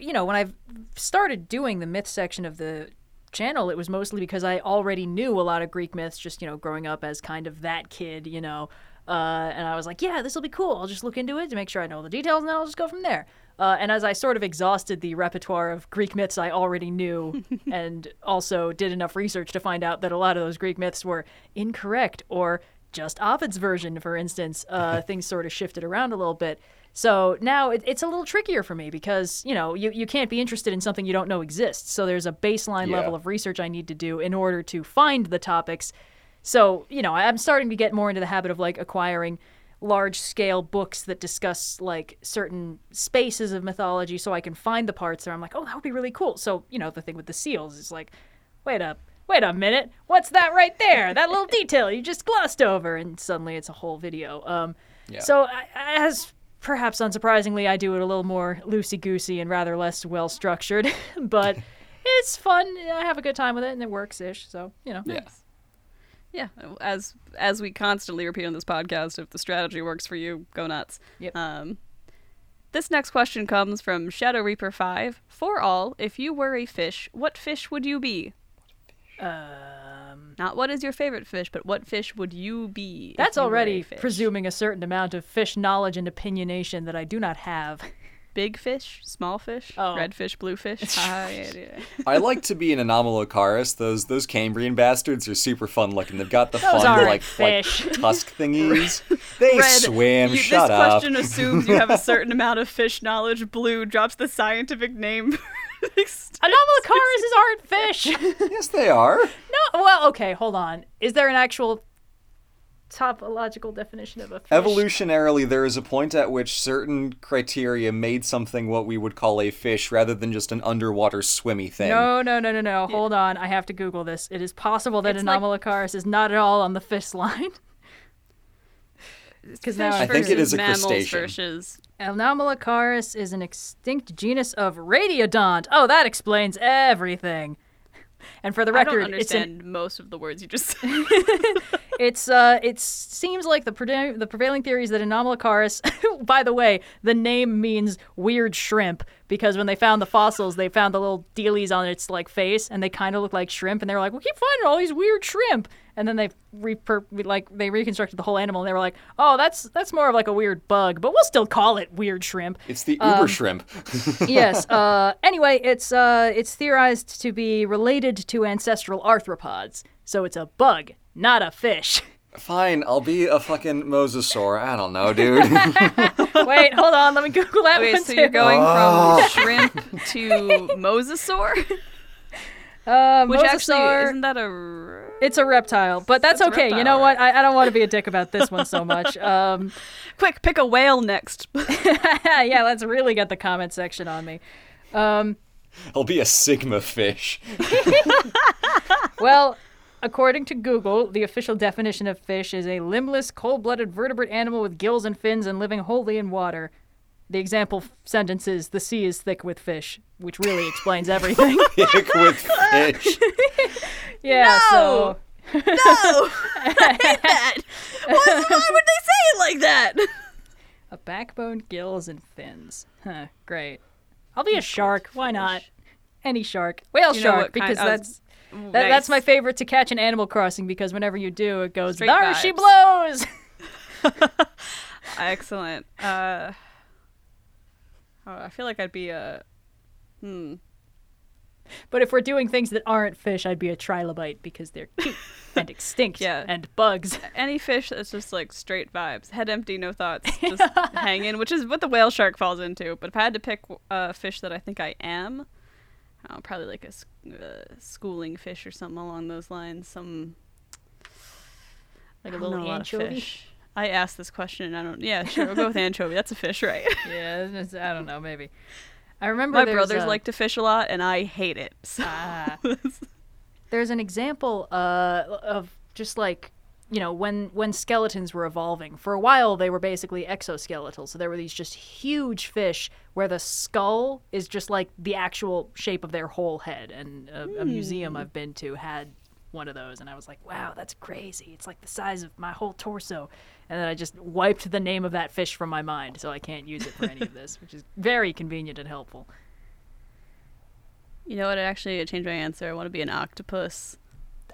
you know, when I've started doing the myth section of the channel, it was mostly because I already knew a lot of Greek myths, just you know, growing up as kind of that kid, you know. Uh, and I was like, yeah, this will be cool. I'll just look into it to make sure I know all the details, and then I'll just go from there. Uh, and as I sort of exhausted the repertoire of Greek myths I already knew, and also did enough research to find out that a lot of those Greek myths were incorrect or just Ovid's version, for instance, uh, things sort of shifted around a little bit. So now it, it's a little trickier for me because, you know, you, you can't be interested in something you don't know exists. So there's a baseline Yeah. level of research I need to do in order to find the topics. So, you know, I'm starting to get more into the habit of like acquiring large scale books that discuss like certain spaces of mythology so I can find the parts that I'm like, oh, that would be really cool. So, you know, the thing with the seals is like, wait up, wait a minute, what's that right there? That little detail you just glossed over. And suddenly it's a whole video. Um, Yeah. So, I, as perhaps unsurprisingly, I do it a little more loosey goosey and rather less well structured, but it's fun. I have a good time with it and it works ish. So, you know. Yeah. Yeah, as as we constantly repeat on this podcast, if the strategy works for you, go nuts. Yep. Um, this next question comes from Shadow Reaper Five. For all, if you were a fish, what fish would you be? Um, Not what is your favorite fish, but what fish would you be? that's you were a already presuming a certain amount of fish knowledge and opinionation that I do not have. big fish, small fish, Oh. red fish, blue fish. Ah, yeah, yeah. I like to be an Anomalocaris. Those those Cambrian bastards are super fun looking. They've got the Those fun aren't like, like tusk thingies. They Red, swim. you- Shut this up. question assumes you have a certain amount of fish knowledge. Blue drops the scientific name. Anomalocaris aren't fish. Yes, they are. no, well, okay, hold on. Is there an actual topological definition of a fish? Evolutionarily, there is a point at which certain criteria made something what we would call a fish rather than just an underwater swimmy thing. No, no, no, no, no. Hold on. I have to Google this. It is possible that It's like- Anomalocaris is not at all on the fish line. Because now I think it versus is a mammals crustacean. Versus Anomalocaris is an extinct genus of radiodont. Oh, that explains everything. And for the record, I don't record, it's an understand most of the words you just said. It's uh, it seems like the preda- the prevailing theory is that Anomalocaris. by the way, the name means weird shrimp because when they found the fossils, they found the little dealies on its like face, and they kind of look like shrimp, and they were like, "We keep finding all these weird shrimp." And then they reper- like they reconstructed the whole animal, and they were like, "Oh, that's that's more of like a weird bug, but we'll still call it weird shrimp." It's the Um, uber shrimp. yes. Uh, anyway, it's uh, it's theorized to be related to ancestral arthropods, so it's a bug, not a fish. Fine, I'll be a fucking mosasaur. I don't know, dude. Wait, hold on. Let me Google that Wait, one so too. you're going Oh. from shrimp to mosasaur, uh, which actually isn't that a? r- It's a reptile, but that's, That's a okay. you know what? right? I, I don't want to be a dick about this one so much. Um, Quick, pick a whale next. yeah, let's really get the comment section on me. Um, I'll be a sigma fish. well, according to Google, the official definition of fish is a limbless, cold-blooded vertebrate animal with gills and fins and living wholly in water. The example sentence is "The sea is thick with fish," which really explains everything. Dick with fish. yeah. No! So. no, I hate that. Why, why would they say it like that? A backbone, gills, and fins. Huh, great. I'll be a shark. Why not? Any shark. Whale You know shark, what kind- because I was- that's that, that's my favorite to catch in Animal Crossing because whenever you do, it goes, Straight there she blows! Excellent. Uh, oh, I feel like I'd be a. Hmm. but if we're doing things that aren't fish, I'd be a trilobite because they're cute and extinct Yeah. and bugs. Any fish that's just like straight vibes, head empty, no thoughts, just hanging, which is what the whale shark falls into. But if I had to pick a fish that I think I am, oh, probably like a uh, schooling fish or something along those lines. Some Like a little know anchovy. fish. I asked this question and I don't. Yeah, sure. We'll go with anchovy. That's a fish, right? Yeah, I don't know, maybe. I remember My brothers a- like to fish a lot, and I hate it. So. Ah. there's an example uh, of just like you know when when skeletons were evolving for a while they were basically exoskeletal so there were these just huge fish where the skull is just like the actual shape of their whole head and a, a museum i've been to had one of those and i was like wow that's crazy it's like the size of my whole torso and then i just wiped the name of that fish from my mind so i can't use it for any of this which is very convenient and helpful You know what? Actually, I changed my answer. I want to be an octopus.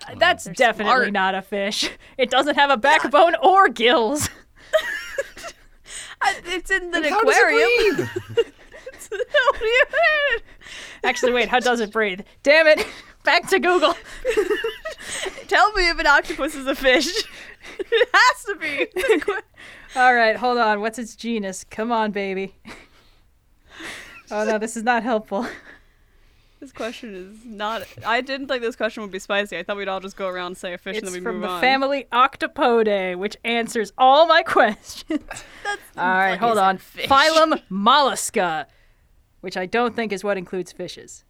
Uh, that's definitely smart. not a fish. It doesn't have a backbone or gills. it's in the How does it aquarium. breathe? Actually, wait, how does it breathe? Damn it. Back to Google. Tell me if an octopus is a fish. it has to be. All right, hold on. What's its genus? Come on, baby. Oh no, this is not helpful. this question is not. I didn't think this question would be spicy. I thought we'd all just go around and say a fish and then we from move the on. family Octopodidae, which answers all my questions. all right, hold on. fish? Phylum Mollusca, which I don't think is what includes fishes.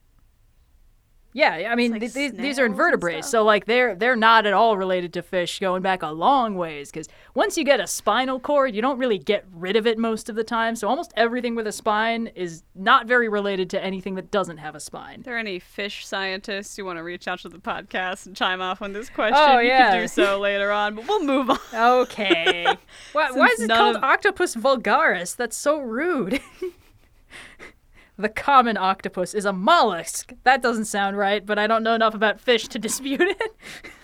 Yeah, I mean like th- these, these are invertebrates, so like they're they're not at all related to fish, going back a long ways. Because once you get a spinal cord, you don't really get rid of it most of the time. So almost everything with a spine is not very related to anything that doesn't have a spine. Are there any fish scientists who want to reach out to the podcast and chime off on this oh, question? Oh, You yeah. can do so later on, but we'll move on. Okay. why, why is it called of- Octopus vulgaris? That's so rude. the common octopus is a mollusk. That doesn't sound right, but I don't know enough about fish to dispute it.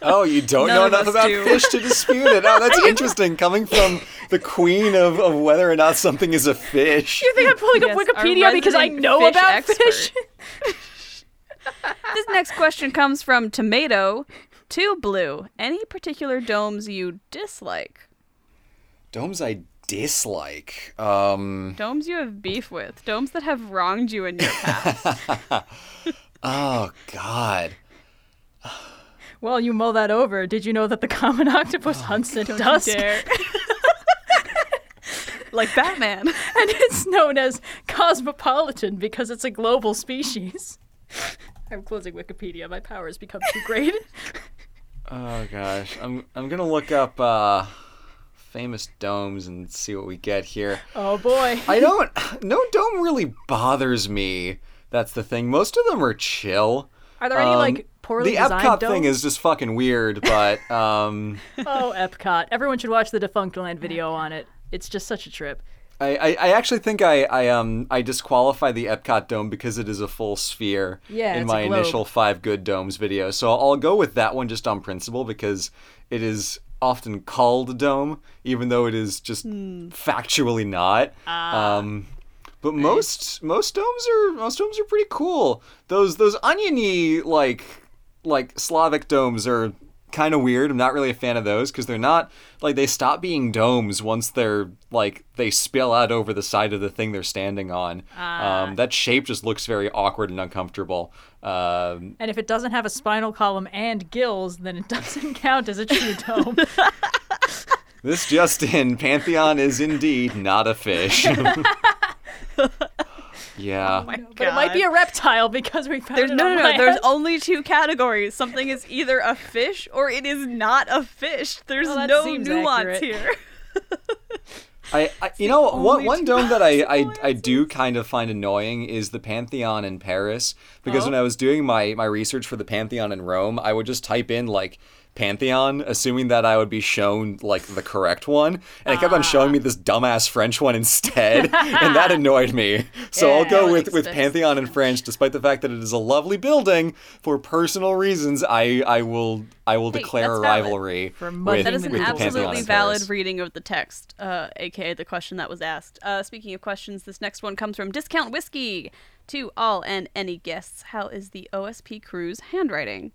Oh, you don't None know enough about do. fish to dispute it. Oh, that's interesting. Coming from the queen of, of whether or not something is a fish. you think I'm pulling Yes, up Wikipedia because I know fish about expert. fish? This next question comes from Tomato to Blue. Any particular domes you dislike? Domes I dislike. Um. Domes you have beef with? Domes that have wronged you in your past? Oh God. Well, you mull that over. Did you know that the common octopus hunts at dusk? Like Batman. and it's known as cosmopolitan because it's a global species. I'm closing Wikipedia. My powers become too great. Oh gosh. I'm I'm gonna look up uh, famous domes and see what we get here. oh boy. I don't. No dome really bothers me. That's the thing. Most of them are chill. Are there any Um, like poorly the designed Epcot domes? thing is just fucking weird, but um, Oh, Epcot. Everyone should watch the Defunctland video on it. It's just such a trip. I, I, I actually think I, I um I disqualify the Epcot dome because it is a full sphere Yeah, in it's a my initial five good domes video. So I'll go with that one just on principle because it is often called a dome, even though it is just Hmm. factually not. Ah. um, but most most domes are most domes are pretty cool. Those those oniony like like Slavic domes are kind of weird. I'm not really a fan of those because they're not like they stop being domes once they're like they spill out over the side of the thing they're standing on. Ah. Um, that shape just looks very awkward and uncomfortable. Um, And if it doesn't have a spinal column and gills, then it doesn't count as a true dome. this just in, Pantheon is indeed not a fish. yeah. Oh but it might be a reptile because we found There's it no, no, no. land. There's only two categories. Something is either a fish or it is not a fish. There's Well, no nuance accurate. here. I, I you know one, one dome that I, I, I do kind of find annoying is the Pantheon in Paris because Oh. when I was doing my, my research for the Pantheon in Rome, I would just type in like Pantheon, assuming that I would be shown like the correct one, and it kept on showing Ah. me this dumbass French one instead, and that annoyed me. So I'll go with with. Pantheon in French, despite the fact that it is a lovely building. For personal reasons, I I will I will Hey, declare a rivalry For with, mud- That is an the absolutely valid reading of the text, uh, aka the question that was asked. Uh, speaking of questions, this next one comes from Discount Whiskey. To all and any guests, how is the OSP crew's handwriting?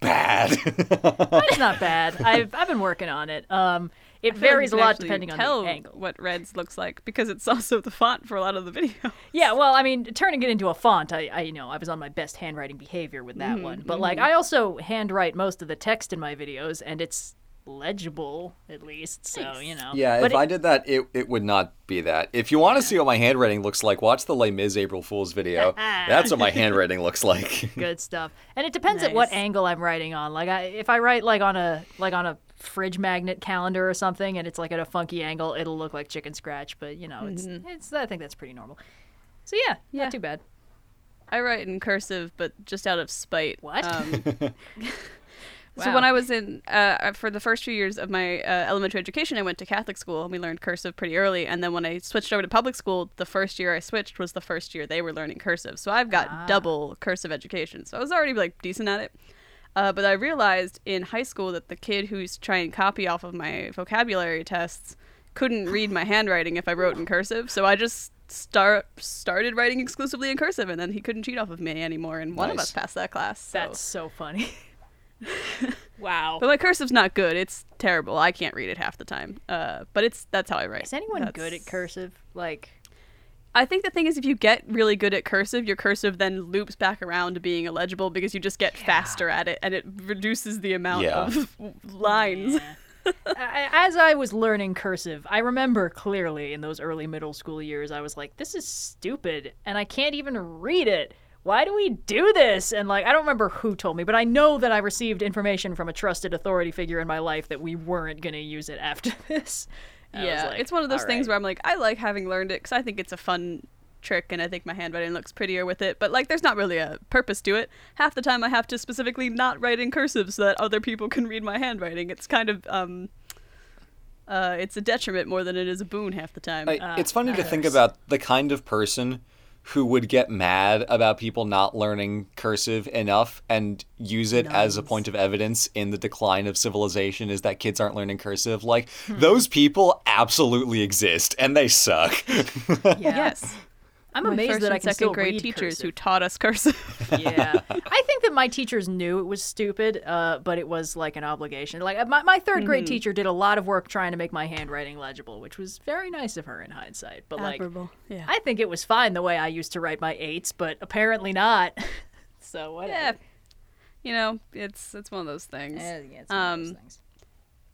Bad. It's not bad. I've I've been working on it. Um, it I feel like varies a lot actually depending on the angle. what Reds looks like because it's also the font for a lot of the video. Yeah, well, I mean, turning it into a font, I, I you know, I was on my best handwriting behavior with Mm-hmm, that one. But like, I also handwrite most of the text in my videos, and it's legible at least. So you know. Yeah, But if it- I did that, it, it would not be that. If you want to see what my handwriting looks like, watch the Les Mis April Fool's video. That's what my handwriting looks like. good stuff. And it depends at what angle I'm writing on. Like, I if I write like on a like on a fridge magnet calendar or something, and it's like at a funky angle, it'll look like chicken scratch. But you know, it's it's I think that's pretty normal. So yeah, Yeah. not too bad. I write in cursive, but just out of spite. What? Um, So when I was in uh, for the first few years of my uh, elementary education, I went to Catholic school and we learned cursive pretty early. And then when I switched over to public school, the first year I switched was the first year they were learning cursive. So I've got Ah. double cursive education. So I was already like decent at it. Uh, but I realized in high school that the kid who's trying to copy off of my vocabulary tests couldn't read my handwriting if I wrote in cursive. So I just start started writing exclusively in cursive, and then he couldn't cheat off of me anymore, and one of us passed that class. So. That's so funny. wow. But my cursive's not good. It's terrible. I can't read it half the time. Uh, but it's that's how I write. Is anyone That's- good at cursive? Like, I think the thing is, if you get really good at cursive, your cursive then loops back around to being illegible because you just get faster at it, and it reduces the amount Yeah. of lines. I- as I was learning cursive, I remember clearly in those early middle school years, I was like, this is stupid, and I can't even read it. Why do we do this? And like, I don't remember who told me, but I know that I received information from a trusted authority figure in my life that we weren't going to use it after this. And Yeah, like, it's one of those things right." where I'm like, I like having learned it because I think it's a fun trick, and I think my handwriting looks prettier with it. But like, there's not really a purpose to it. Half the time, I have to specifically not write in cursive so that other people can read my handwriting. It's kind of um, uh, it's a detriment more than it is a boon half the time. I, it's funny to think about the kind of person who would get mad about people not learning cursive enough and use it as a point of evidence in the decline of civilization is that kids aren't learning cursive. Like, hmm. those people absolutely exist and they suck. Yeah. yes, I'm my amazed that I can second still grade read teachers who taught us cursive. yeah i think that my teachers knew it was stupid uh, but it was like an obligation like my, my third grade teacher did a lot of work trying to make my handwriting legible which was very nice of her in hindsight but like Yeah. i think it was fine the way i used to write my eights but apparently not so whatever yeah, you know, it's it's one of those things. Eh, yeah, it's one of those Um, things.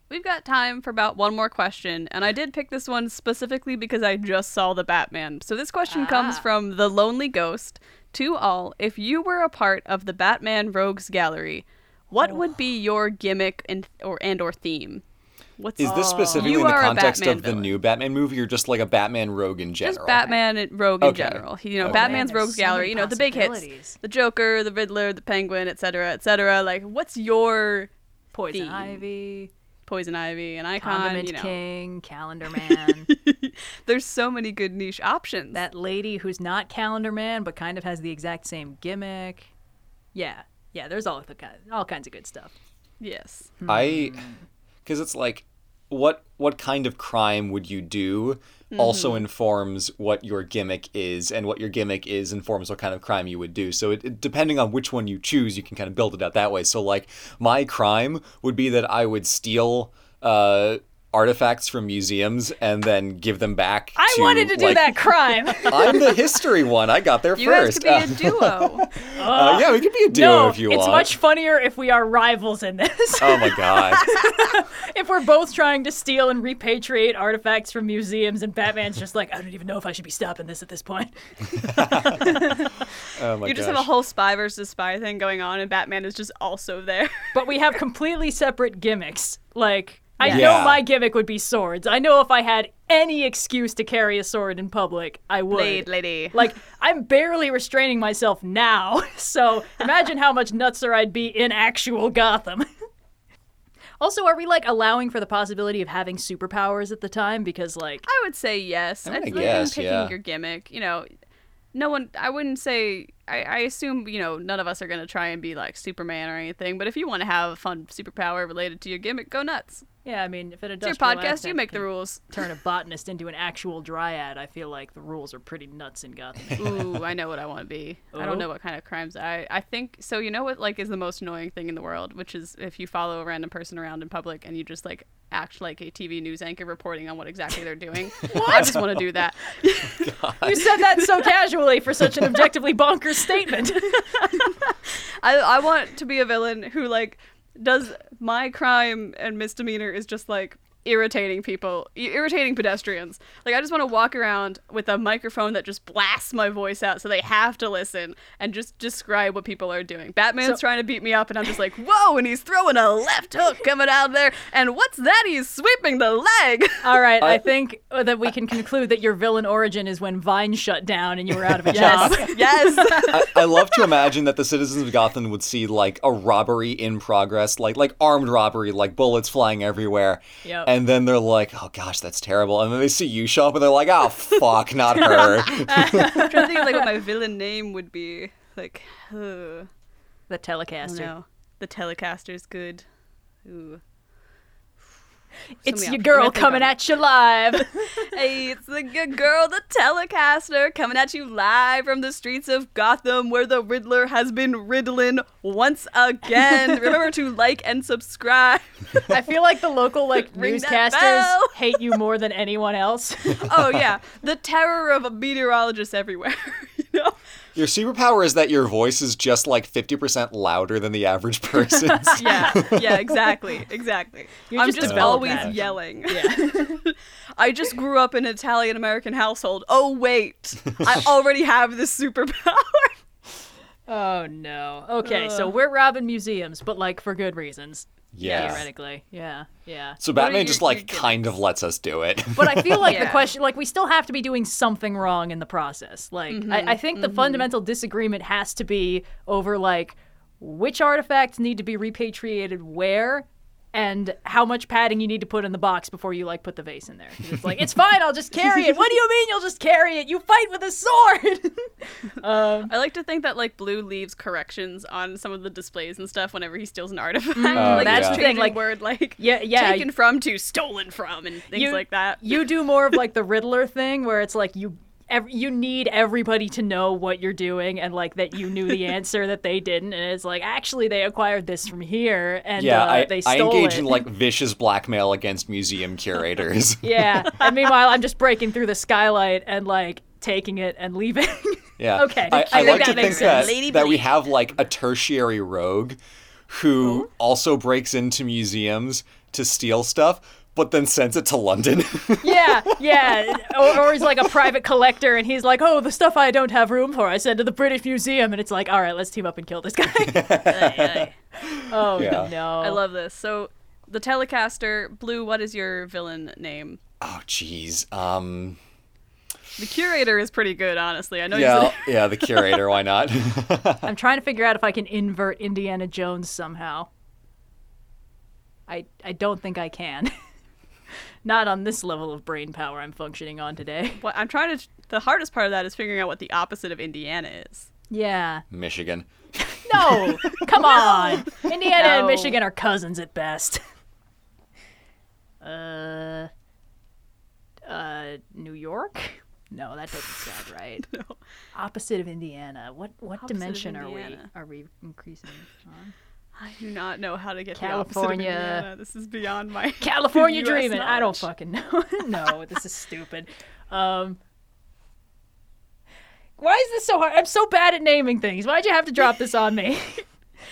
We've got time for about one more question, and I did pick this one specifically because I just saw the Batman. So this question comes Ah. from the Lonely Ghost to all. If you were a part of the Batman Rogues Gallery, what would be your gimmick and or and or theme? What's Is this specifically You in the context Batman of the villain. new Batman movie or just like a Batman rogue in general? just Batman and Rogue in Okay. general. You know, Okay. Batman's Man, Rogues so Gallery. You know, the big hits, the Joker, the Riddler, the Penguin, etc., etc. Like, what's your poison theme. ivy Poison Ivy, an icon? condiment you know, king calendar man there's so many good niche options. that lady who's not calendar man but kind of has the exact same gimmick yeah yeah there's all the all kinds of good stuff yes. I hmm. because it's like what what kind of crime would you do also informs what your gimmick is and what your gimmick is informs what kind of crime you would do. So it, it- depending on which one you choose you can kind of build it out that way. So like my crime would be that i would steal uh artifacts from museums and then give them back i to, wanted to do like- that crime i'm the history one i got there You guys first could be a duo. Uh, yeah we could be a duo no if you it's want much funnier if we are rivals in this oh my god if we're both trying to steal and repatriate artifacts from museums and batman's just like i don't even know if i should be stopping this at this point oh my you just gosh. have a whole spy versus spy thing going on, and Batman is just also there. but we have completely separate gimmicks. Like, I Yeah. know my gimmick would be swords. I know if I had any excuse to carry a sword in public, I would. Blade lady. Like, I'm barely restraining myself now, so imagine how much nutser I'd be in actual Gotham. also, are we like allowing for the possibility of having superpowers at the time? Because, like, I would say yes. I I mean, I think guess, picking yeah. your gimmick, you know, no one. I wouldn't say. I, I assume you know none of us are gonna try and be like Superman or anything. But if you want to have a fun superpower related to your gimmick, go nuts. yeah, I mean, if it It's your podcast. You make the rules. Turn a botanist into an actual dryad. I feel like the rules are pretty nuts in Gotham. Ooh, I know what I want to be. I Oh? don't know what kind of crimes I. I think so. You know what like is the most annoying thing in the world, which is if you follow a random person around in public and you just like act like a TV news anchor reporting on what exactly they're doing. I just want to do that. Oh you said that so casually for such an objectively bonkers statement. I I want to be a villain who like does my crime and misdemeanor is just like irritating people, irritating pedestrians. Like I just want to walk around with a microphone that just blasts my voice out so they have to listen and just describe what people are doing. Batman's So- trying to beat me up and I'm just like, "Whoa!" and he's throwing a left hook coming out there. And what's that? He's sweeping the leg. All right, I, I- think that we can conclude that your villain origin is when Vine shut down and you were out of a job. yes. yes. I, I love to imagine that the citizens of Gotham would see like a robbery in progress, like like armed robbery, like bullets flying everywhere, Yep. and then they're like, "Oh gosh, that's terrible," and then they see you show up, and they're like, "Oh fuck, not her." I'm trying to think of like what my villain name would be. Like, uh, The I don't Telecaster. know. The Telecaster's good. Ooh. It's your else. Let me girl coming at you live. Hey, it's the good girl, the Telecaster, coming at you live from the streets of Gotham, where the Riddler has been riddling once again. Remember to like and subscribe. I feel like the local like newscasters hate you more than anyone else. oh yeah, the terror of meteorologists everywhere. you know, Your superpower is that your voice is just like 50% louder than the average person's. yeah, yeah, exactly, exactly. You're I'm just just always that. yelling. yeah. I just grew up in an Italian American household. Oh wait, I already have this superpower. Oh no. Okay, so we're robbing museums, but like for good reasons. Yeah. Theoretically. Yeah. Yeah. So What are Batman your- just your like gimmicks? kind of lets us do it. But I feel like the question, like, we still have to be doing something wrong in the process. Like, Mm-hmm, I, I think the fundamental disagreement has to be over, like, which artifacts need to be repatriated where and how much padding you need to put in the box before you, like, put the vase in there. It's like, it's fine, I'll just carry it. What do you mean you'll just carry it? You fight with a sword! um, I like to think that like Blue leaves corrections on some of the displays and stuff whenever he steals an artifact. Oh, like that's yeah. the thing, like- word like yeah, yeah. taken from to stolen from and things You- like that. you do more of like the Riddler thing, where it's like you ev- you need everybody to know what you're doing and like that you knew the answer that they didn't, and it's like actually they acquired this from here and yeah, uh, I, they I engage it. in like vicious blackmail against museum curators. yeah, and meanwhile I'm just breaking through the skylight and like taking it and leaving. Yeah. Okay, I, I I think like that to makes think sense. Lady that we have like a tertiary rogue who also breaks into museums to steal stuff, but then sends it to London. yeah, yeah, or, or he's like a private collector and he's like, oh, the stuff I don't have room for, I send to the British Museum, and it's like, all right, let's team up and kill this guy. Aye, aye. oh Yeah. no, I love this. So the Telecaster, Blue, what is your villain name? oh, jeez. Um. The curator is pretty good, honestly. I know you Yeah, said yeah, the curator. Why not? I'm trying to figure out if I can invert Indiana Jones somehow. I I don't think I can. Not on this level of brain power I'm functioning on today. what I'm trying to the hardest part of that is figuring out what the opposite of Indiana is. Yeah. Michigan. No. Come on. Indiana and Michigan are cousins at best. Uh uh New York? No, that doesn't sound right. No. Opposite of Indiana. What what Opposite dimension are we are we increasing on? I do not know how to get California. The opposite of This is beyond my California dreaming. I don't fucking know. no, this is stupid. Um, why is this so hard? I'm so bad at naming things. Why'd you have to drop this on me?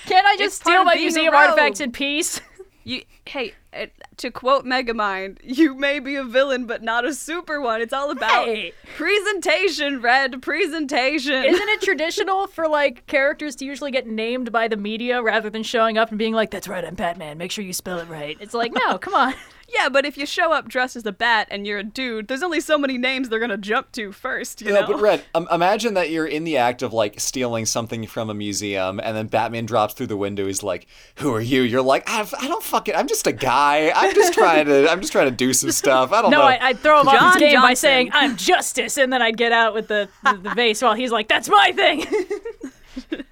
Can't I just It's steal my museum artifacts in peace? You hey, uh, to quote Megamind, you may be a villain, but not a super one. It's all about Hey. presentation, Red. Presentation. Isn't it traditional for like characters to usually get named by the media rather than showing up and being like, "That's right, I'm Batman. Make sure you spell it right." It's like, no, come on. Yeah, but if you show up dressed as a bat and you're a dude, there's only so many names they're gonna jump to first. You No, know. but Red, um, imagine that you're in the act of like stealing something from a museum, and then Batman drops through the window. He's like, "Who are you?" You're like, "I, I don't fucking. I'm just a guy. I'm just trying to. I'm just trying to do some stuff. I don't No, know." No, I'd throw him off John his game by saying, "I'm justice," and then I'd get out with the the, the vase while he's like, "That's my thing."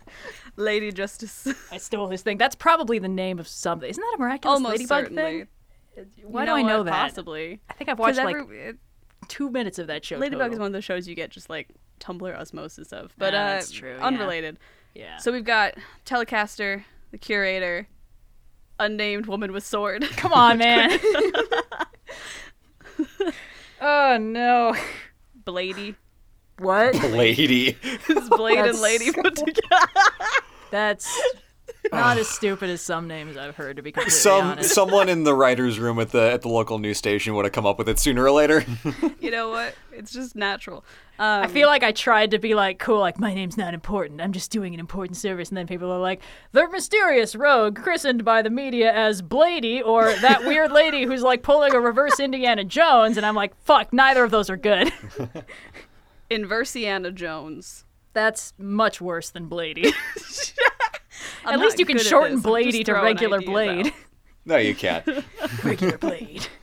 Lady Justice. I stole his thing. That's probably the name of something. Isn't that a miraculous Almost ladybug certainly. thing? Why You do I know what? that? Possibly. I think I've watched 'Cause like every- it- two minutes of that show. Ladybug total. is one of those shows you get just like Tumblr osmosis of. But Ah, uh, that's true, unrelated. Yeah. So we've got Telecaster, the curator, unnamed woman with sword. come on, man. oh no. Blady. What? lady. It's Blade and That's- Lady put together. That's not as stupid as some names I've heard. To be completely Some honest. someone in the writers' room at the at the local news station would have come up with it sooner or later. you know what? It's just natural. Um, I feel like I tried to be like cool, like my name's not important. I'm just doing an important service, and then people are like, the mysterious rogue christened by the media as Blady, or that weird lady who's like pulling a reverse Indiana Jones, and I'm like, fuck, neither of those are good. Inversiana Jones. That's much worse than Blady. I'm At least you can shorten this. I'm Blady to regular Blade. out. no, you can't. regular Blade.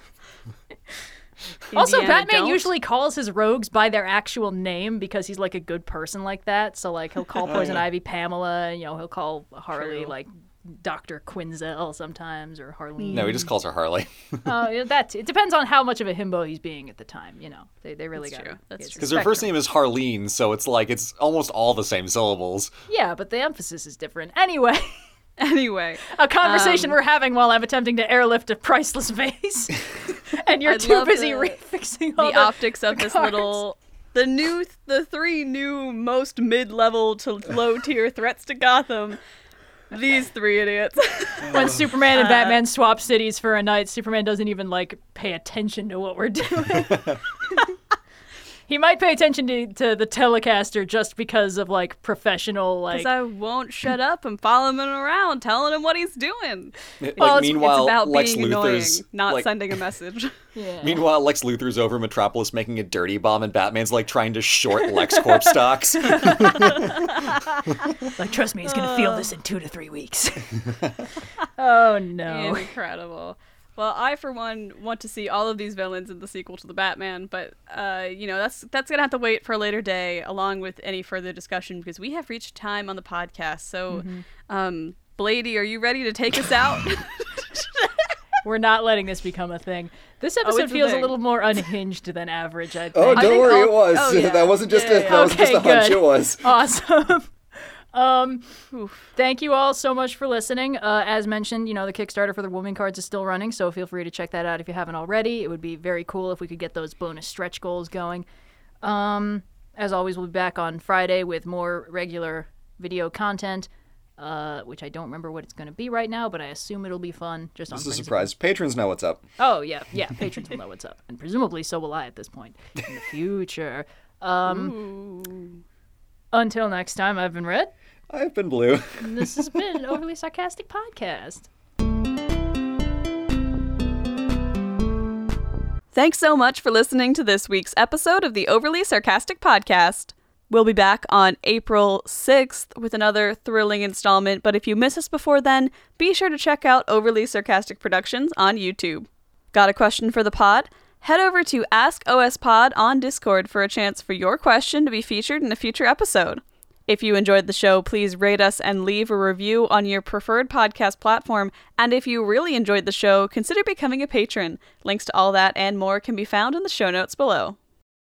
Also, Indiana Batman Jones? usually calls his rogues by their actual name because he's like a good person like that. So like he'll call oh, Poison Ivy Pamela, and you know he'll call Harley True. like Dr. Quinzel sometimes or Harleen. No, he just calls her Harley. Oh, yeah, that it depends on how much of a himbo he's being at the time. You know, they they really That's got true. That's true. Because her first name is Harleen, so it's like it's almost all the same syllables. Yeah, but the emphasis is different. Anyway, Anyway, a conversation Um, we're having while I'm attempting to airlift a priceless vase, and you're I too busy the- refixing all the the, optics of the this little the new the three new most mid-level to low tier threats to Gotham. These three idiots. when Superman and Uh, Batman swap cities for a night, Superman doesn't even like pay attention to what we're doing. he might pay attention to, to the Telecaster just because of like professional like. Because I won't shut up and follow him around, telling him what he's doing. Like, Well, it's- meanwhile, it's about Lex being Luthor's annoying, not like, sending a message. yeah. Meanwhile, Lex Luthor's over Metropolis making a dirty bomb, and Batman's like trying to short LexCorp stocks. like, trust me, he's gonna feel this in two to three weeks. oh no. Incredible. Well, I for one want to see all of these villains in the sequel to the Batman, but uh, you know that's that's gonna have to wait for a later day, along with any further discussion, because we have reached time on the podcast. So, Mm-hmm. um, Blady, are you ready to take us out? We're not letting this become a thing. This Oh, episode it's a feels a thing. little more unhinged than average, I think. Oh, don't think worry, all- it was. oh, yeah. That wasn't just Yeah, a yeah. that wasn't just a Okay, hunch. good. It was. awesome. Um, thank you all so much for listening. Uh, as mentioned, you know the Kickstarter for the Woman cards is still running, so feel free to check that out if you haven't already. It would be very cool if we could get those bonus stretch goals going. Um, as always, we'll be back on Friday with more regular video content. Uh, which I don't remember what it's going to be right now, but I assume it'll be fun. Just on is a surprise. Patrons know what's up. Oh yeah, yeah. Patrons will know what's up, and presumably so will I at this point in the future. Um, until next time, I've been Red, I've been blue. and this has been an overly sarcastic podcast. Thanks so much for listening to this week's episode of the Overly Sarcastic Podcast. We'll be back on April 6th with another thrilling installment, but if you miss us before then, be sure to check out Overly Sarcastic Productions on YouTube. Got a question for the pod? Head over to Ask OS Pod on Discord for a chance for your question to be featured in a future episode. If you enjoyed the show, please rate us and leave a review on your preferred podcast platform. And if you really enjoyed the show, consider becoming a patron. Links to all that and more can be found in the show notes below.